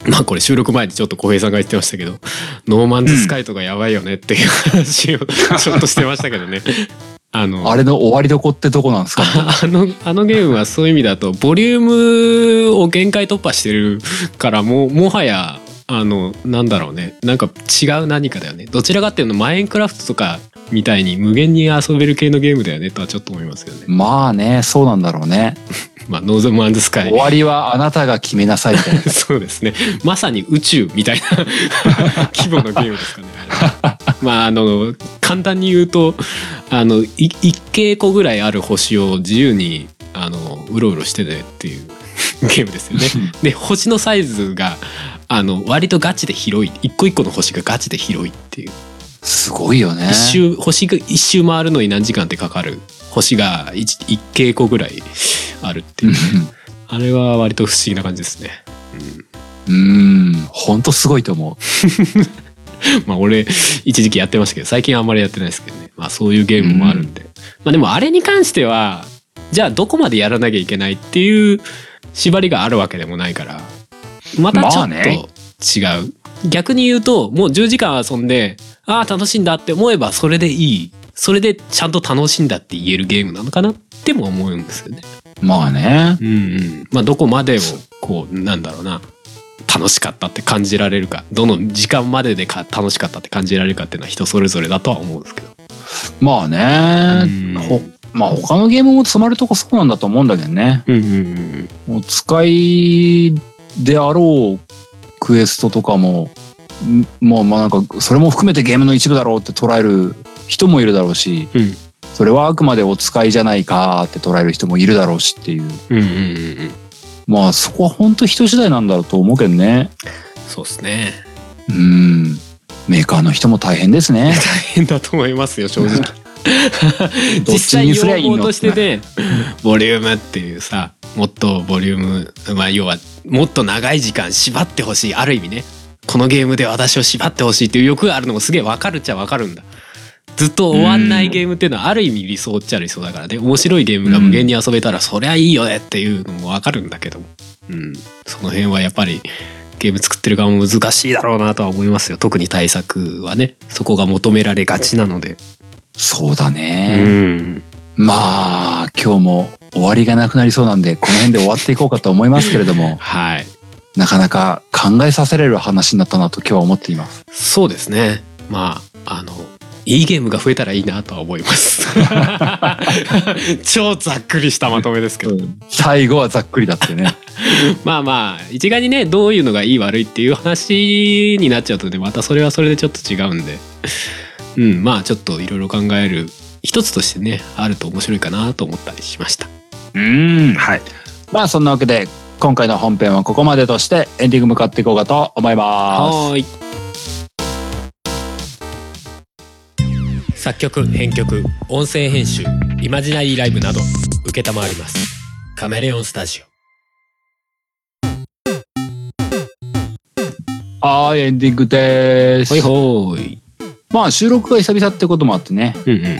Speaker 2: まあこれ収録前にちょっと小平さんが言ってましたけど「ノーマンズスカイ」とかやばいよねっていう話をちょっとしてましたけどね。あの
Speaker 1: あれの終わりどこってどこなんですか？
Speaker 2: あ <laughs> あのあのゲームはそういう意味だとボリュームを限界突破してるからもうもはやあのなんだろうね。なんか違う何かだよね。どちらかっていうとマインクラフトとかみたいに無限に遊べる系のゲームだよねとはちょっと思いますよね。
Speaker 1: まあねそうなんだろうね。<laughs>
Speaker 2: まあノーズマンズスカイ。
Speaker 1: 終わりはあなたが決めなさいみたいな。<laughs>
Speaker 2: そうですね。まさに宇宙みたいな <laughs> 規模のゲームですかね。まああの簡単に言うとあのい一稽古ぐらいある星を自由にあのうろうろしてねっていうゲームですよね。で星のサイズがあの割とガチで広い。一個一個の星がガチで広いっていう
Speaker 1: すごいよね。
Speaker 2: 一周星が一周回るのに何時間ってかかる？星が一一稽古ぐらいあるっていう。あれは割と不思議な感じですね。
Speaker 1: うん。うん。本当すごいと思 <laughs>
Speaker 2: まあ俺一時期やってましたけど最近あんまりやってないですけどね。まあそういうゲームもあるんで、まあでもあれに関してはじゃあどこまでやらなきゃいけないっていう縛りがあるわけでもないからまたちょっと違う、逆に言うともう10時間遊んでああ楽しいんだって思えばそれでいい。それでちゃんと楽しんだって言えるゲームなのかな？っても思うんですよね。
Speaker 1: うまあね。
Speaker 2: うんうん、まあどこまでをこうなんだろうな。楽しかったって感じられるか。どの時間まででか楽しかったって感じられるかっていうのは人それぞれだとは思うんですけど。
Speaker 1: まあね。
Speaker 2: うん。
Speaker 1: ほまあ他のゲームも詰まるとこそうなんだと思うんだけどね。
Speaker 2: うんうんうん
Speaker 1: もう使いであろうクエストとかもんもうまあなんかそれも含めてゲームの一部だろうって捉える人もいるだろうし
Speaker 2: うん。
Speaker 1: それはあくまでお使いじゃないかって捉える人もいるだろうしっていう。
Speaker 2: うんうんうんうん。
Speaker 1: まあそこは本当人次第なんだろうと思うけどね。
Speaker 2: そうですね。
Speaker 1: うん。メーカーの人も大変ですね。<laughs>
Speaker 2: 大変だと思いますよ正直。<laughs> 実際
Speaker 1: ちにすりゃいいの？
Speaker 2: 用語としてねボリュームっていうさもっとボリュームまあ要はもっと長い時間縛ってほしいある意味ねこのゲームで私を縛ってほしいっていう欲があるのもすげえわかるっちゃわかるんだ。ずっと終わんないゲームっていうのはある意味理想っちゃ理想だからね。面白いゲームが無限に遊べたらそりゃいいよねっていうのもわかるんだけどうん。その辺はやっぱりゲーム作ってる側も難しいだろうなとは思いますよ。特に対策はね。そこが求められがちなので。
Speaker 1: そうだ
Speaker 2: う
Speaker 1: ね、
Speaker 2: ん。
Speaker 1: まあ今日も終わりがなくなりそうなんでこの辺で終わっていこうかと思いますけれども。<laughs>
Speaker 2: はい
Speaker 1: なかなか考えさせられる話になったなと今日は思っています。
Speaker 2: そうですね。まああのいいゲームが増えたらいいなとは思います。<laughs> 超ざっくりしたまとめですけど、
Speaker 1: 最後はざっくりだってね。<laughs>
Speaker 2: まあまあ一概にねどういうのがいい悪いっていう話になっちゃうとねまたそれはそれでちょっと違うんで。うんまあちょっといろいろ考える一つとしてねあると面白いかなと思ったりしました。
Speaker 1: うん。
Speaker 2: はい。
Speaker 1: まあそんなわけで今回の本編はここまでとしてエンディング向かっていこうかと思います。
Speaker 2: はーい。作曲編曲音声編集イマジナリーライブなど承ります。カメレオンスタジ
Speaker 1: はい、エンディングです。
Speaker 2: オほいほい。
Speaker 1: まあ収録が久々ってこともあってね、
Speaker 2: うんうん。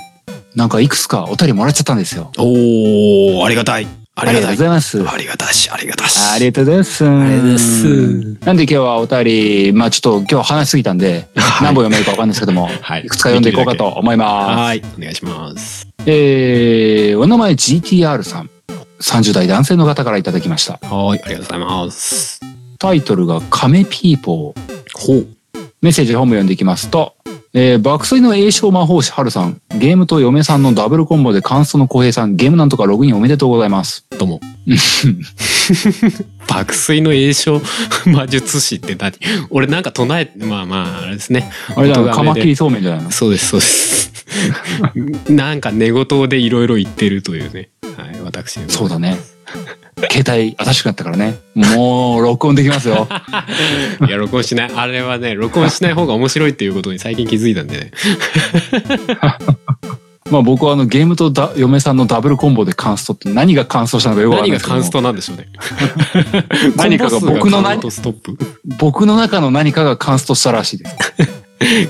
Speaker 1: なんかいくつかお便りもらっちゃったんですよ。
Speaker 2: おーありがたいあ
Speaker 1: ありがとうございます。
Speaker 2: ありがたしありがたし
Speaker 1: ありがとうございます。あ
Speaker 2: りがとうございます
Speaker 1: なんで今日はお便り、まあちょっと今日話しすぎたんで、
Speaker 2: はい
Speaker 1: 何本読めるかわかんないですけども、<laughs>
Speaker 2: はい
Speaker 1: いくつか読んでいこうかと思います。
Speaker 2: はいお願いします
Speaker 1: えー、お名前 GTR さん。30代男性の方からいただきました。
Speaker 2: はいありがとうございます
Speaker 1: タイトルがカメピーポー。
Speaker 2: ほう
Speaker 1: メッセージ本部読んでいきますと、えー、爆睡の栄唱魔法師春さん、ゲームと嫁さんのダブルコンボで感想の小平さん、ゲームなんとかログインおめでとうございます。
Speaker 2: どうも。<laughs> 爆睡の栄唱魔術師って何？俺なんか唱えてまあまああれですね。
Speaker 1: あれだカマキリそうめんじゃないの？
Speaker 2: そうですそうです。<laughs> なんか寝言でいろいろ言ってるというね。はい私
Speaker 1: そうだね。携帯新しくなったからね。もう、録音できますよ。<laughs>
Speaker 2: いや録音しないあれはね録音しない方が面白いっていうことに最近気づいたんでね <laughs>
Speaker 1: まあ僕はあのゲームとだ嫁さんのダブルコンボでカンストって何がカンストしたのかよくわかんない
Speaker 2: 何がカンストなんでしょうね <laughs>
Speaker 1: 何かが僕の何
Speaker 2: ストップ
Speaker 1: 僕の中の何かがカンストしたらしいです。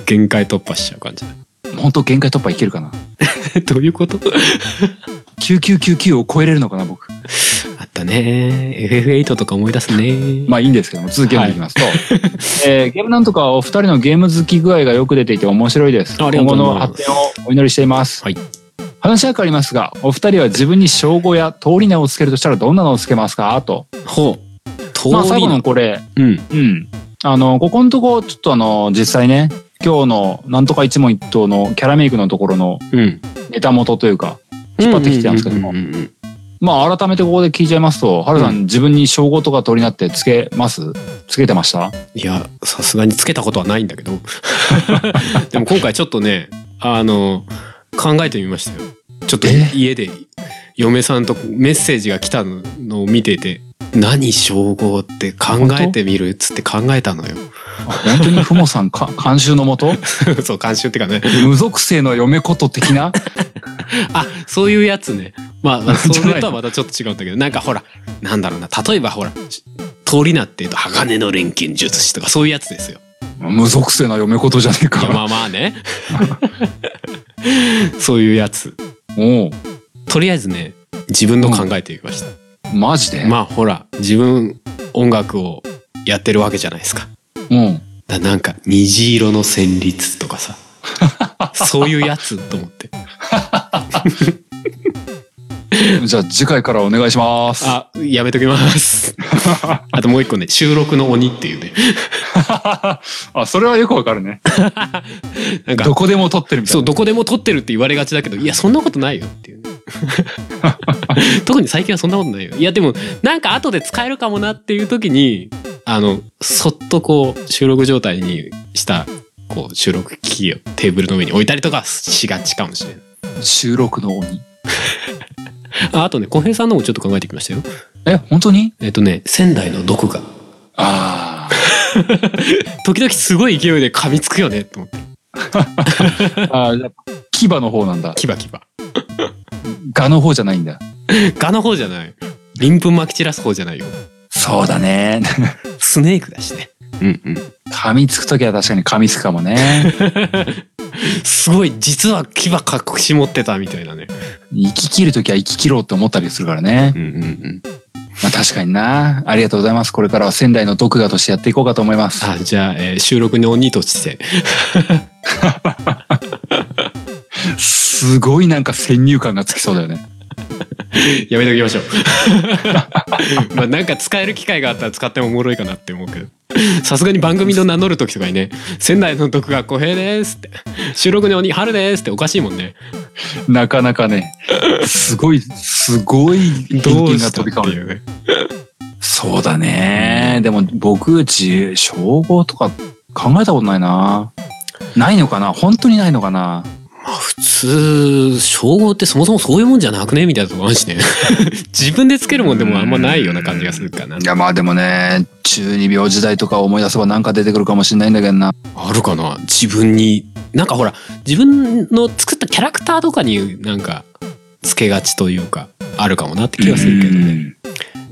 Speaker 2: 限界突破しちゃう感じ
Speaker 1: 本当限界突破いけるかな？<laughs>
Speaker 2: どういうこと
Speaker 1: ?9999 を超えれるのかな僕？
Speaker 2: あったね FF8 とか思い出すね
Speaker 1: まあいいんですけども、続き読んでいきますと、<laughs> えーゲームなんとかお二人のゲーム好き具合がよく出ていて面白いです。今後の発展をお祈りしています。
Speaker 2: はい
Speaker 1: 話は変わりますが、お二人は自分に称号や通り名をつけるとしたらどんなのをつけますか？と。
Speaker 2: ほう通
Speaker 1: まあ最後
Speaker 2: の
Speaker 1: これ、
Speaker 2: うん
Speaker 1: うん。あの、ここのとこ、ちょっとあの、実際ね、今日のなんとか一問一答のキャラメイクのところの
Speaker 2: うん。
Speaker 1: ネタ元というか、引っ張ってきてたんですけども。
Speaker 2: うんうんうんうん
Speaker 1: まあ改めてここで聞いちゃいますと、はるさん、自分に称号とか通り名ってつけます？つけてました？
Speaker 2: いやさすがにつけたことはないんだけど。<laughs> でも今回ちょっとねあの考えてみましたよ。ちょっと
Speaker 1: え？
Speaker 2: 家で嫁さんとメッセージが来たのを見てて何称号って考えてみるっつって考えたのよ。
Speaker 1: 本当にふもさんか監修のもと？<laughs>
Speaker 2: そう監修っていうかね。
Speaker 1: 無属性の嫁こと的な？<laughs>
Speaker 2: あそういうやつね。まあ <laughs> それとはまたちょっと違うんだけどなんかほらなんだろうな。例えばほら通り名っていうと鋼の錬金術師とかそういうやつですよ。
Speaker 1: 無属性な嫁ことじゃねえ
Speaker 2: いやま
Speaker 1: か。
Speaker 2: あまあね。そういうやつ。
Speaker 1: おう。
Speaker 2: とりあえずね自分の考えてみました、
Speaker 1: マジで？
Speaker 2: まあほら自分音楽をやってるわけじゃないですか。
Speaker 1: うん。
Speaker 2: だなんか虹色の旋律とかさ。<laughs> そういうやつと思って <laughs>
Speaker 1: じゃあ次回からお願いします。
Speaker 2: あやめときます <laughs> あともう一個ね収録の鬼っていうね <laughs>
Speaker 1: あ、それはよくわかるね。
Speaker 2: なんか
Speaker 1: どこでも撮ってるみたいな。
Speaker 2: そうどこでも撮ってるって言われがちだけどいやそんなことないよっていうね特に最近はそんなことないよいやでもなんか後で使えるかもなっていう時にあのそっとこう収録状態にしたこう収録機器をテーブルの上に置いたりとかしがちかもしれない
Speaker 1: 収録の鬼？
Speaker 2: ああとね小平さんのもちょっと考えてきましたよ。
Speaker 1: え、本当に？
Speaker 2: えっとね仙台の毒が。
Speaker 1: あ <laughs>
Speaker 2: 時々すごい勢いで噛みつくよねと思って。<laughs>
Speaker 1: ーああ牙の方なんだ。
Speaker 2: キバキバ
Speaker 1: ガの方じゃないんだ。
Speaker 2: ガの方じゃない。鱗粉まき散らす方じゃないよ。
Speaker 1: そうだね。<laughs>
Speaker 2: スネークだしねうんうん
Speaker 1: 噛みつくときは確かに噛みつくかもね。
Speaker 2: すごい実は牙隠し持ってたみたいなね
Speaker 1: 生き切るときは生き切ろうって思ったりするからね
Speaker 2: う。んうんうん
Speaker 1: まあ確かにな。ありがとうございます。これからは仙台の毒画としてやっていこうかと思います。
Speaker 2: あじゃあ、えー収録の鬼として <laughs>
Speaker 1: すごいなんか先入観がつきそうだよね。<laughs>
Speaker 2: やめときましょう <laughs> まあなんか使える機会があったら使ってもおもろいかなって思うけどさすがに番組の名乗る時とかにね「仙台の徳川小平です」って「収録の鬼春です」っておかしいもんね
Speaker 1: なかなかね、すごい、すごい偏見が飛び交う。
Speaker 2: うね
Speaker 1: そうだね。でも僕、じ称号とか考えたことないな。ないのかな？本当にないのかな？
Speaker 2: まあ普通称号ってそもそもそういうもんじゃなくね？みたいなとこあるしね。<laughs> 自分でつけるもんでもあんまないような感じがするかな。い
Speaker 1: やまあでもね、中二病時代とか思い出せばなんか出てくるかもしれないんだけどな。
Speaker 2: あるかな？自分になんかほら自分の作ったキャラクターとかになんかつけがちというかあるかもなって気がするけどね。
Speaker 1: うん。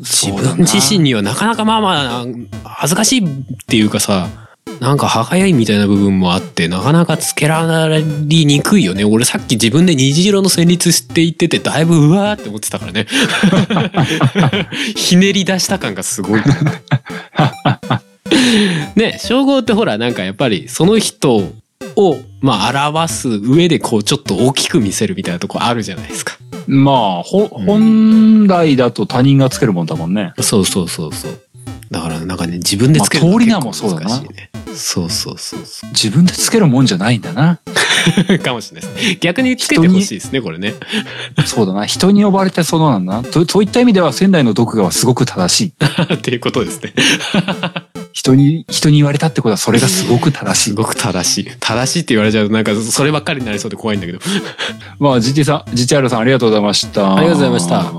Speaker 2: 自分自身にはなかなかまあまあ恥ずかしいっていうかさなんか歯がゆいみたいな部分もあってなかなかつけられにくいよね。俺さっき自分で虹色の旋律して言っててだいぶうわーって思ってたからね。<laughs> ひねり出した感がすごい。<laughs> ね称号ってほらなんかやっぱりその人をまあ表す上でこうちょっと大きく見せるみたいなとこあるじゃないですか。
Speaker 1: まあ、ほ、本来だと他人がつけるもんだもんね。
Speaker 2: そうそうそうそう。だからなんかね自分でつけるの
Speaker 1: まあ通り名
Speaker 2: 結構
Speaker 1: もそうだな。
Speaker 2: そうそうそうそ
Speaker 1: 自分でつけるもんじゃないんだな。
Speaker 2: う。<laughs> かもしれないですね。逆につけてほしいですねこれね。
Speaker 1: そうだな。人に呼ばれてそうなんだな。とそういった意味では仙台の毒画はすごく正しい。<laughs>
Speaker 2: っていうことですね。<laughs>
Speaker 1: 人に、人に言われたってことはそれがすごく正しい。
Speaker 2: すごく正しい。正しいって言われちゃうとなんかそればっかりになりそうで怖いんだけど。
Speaker 1: まあ、GT さん、GTR さんありがとうございました。
Speaker 2: ありがとうございました。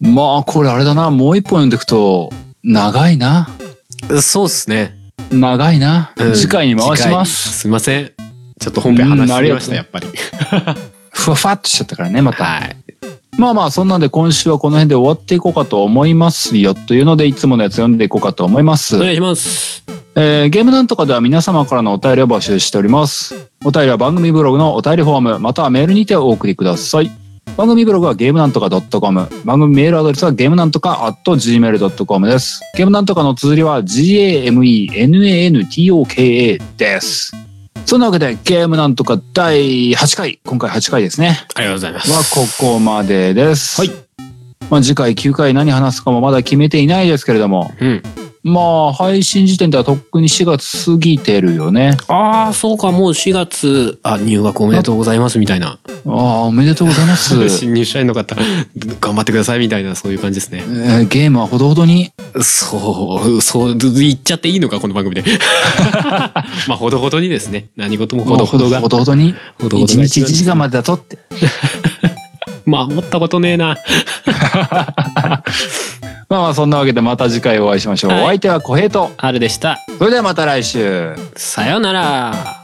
Speaker 1: まあ、これあれだな。もう一本読んでいくと、長いな。
Speaker 2: そうっすね。
Speaker 1: 長いな。
Speaker 2: うん
Speaker 1: 次回に回しま
Speaker 2: 次
Speaker 1: す。
Speaker 2: 回すいません。ちょっと本編話しすぎました
Speaker 1: うん
Speaker 2: やっぱり。<laughs>
Speaker 1: ふわふわっとしちゃったからね、また。
Speaker 2: はい。
Speaker 1: まあまあ、そんなんで今週はこの辺で終わっていこうかと思いますよ。というので、いつものやつ読んでいこうかと思います。
Speaker 2: お願いします。
Speaker 1: えーゲームなんとかでは皆様からのお便りを募集しております。お便りは番組ブログのお便りフォーム、またはメールにてお送りください。番組ブログはゲームなんとか .com。番組メールアドレスはゲームなんとか .gmail.com です。ゲームなんとかの綴りは GAMENANTOKA です。そんなわけでゲームなんとか第8回、今回8回ですね。
Speaker 2: ありがとうございます。
Speaker 1: はここまでです。
Speaker 2: はい。
Speaker 1: まあ次回9回何話すかもまだ決めていないですけれども、
Speaker 2: うん。
Speaker 1: まあ配信時点ではとっくに4月過ぎてるよね。
Speaker 2: ああ、そうか、もう4月、あ、入学おめでとうございますみたいな。
Speaker 1: ああ、おめでとうございます。<laughs>
Speaker 2: 新入社員の方、頑張ってくださいみたいな、そういう感じですね。
Speaker 1: えーゲームはほどほどに？
Speaker 2: そう、そう、言っちゃっていいのか、この番組で。<laughs> <laughs> まあ、ほどほどにですね。何事もほどほどが
Speaker 1: ほ。どほどに？
Speaker 2: ほどほど
Speaker 1: 1
Speaker 2: が
Speaker 1: 日1時間までだとって。
Speaker 2: まあ、思ったことねえな。
Speaker 1: まあまあそんなわけでまた次回お会いしましょう。
Speaker 2: はい
Speaker 1: お相手は小平と。
Speaker 2: 春でした。
Speaker 1: それではまた来週。
Speaker 2: さよなら。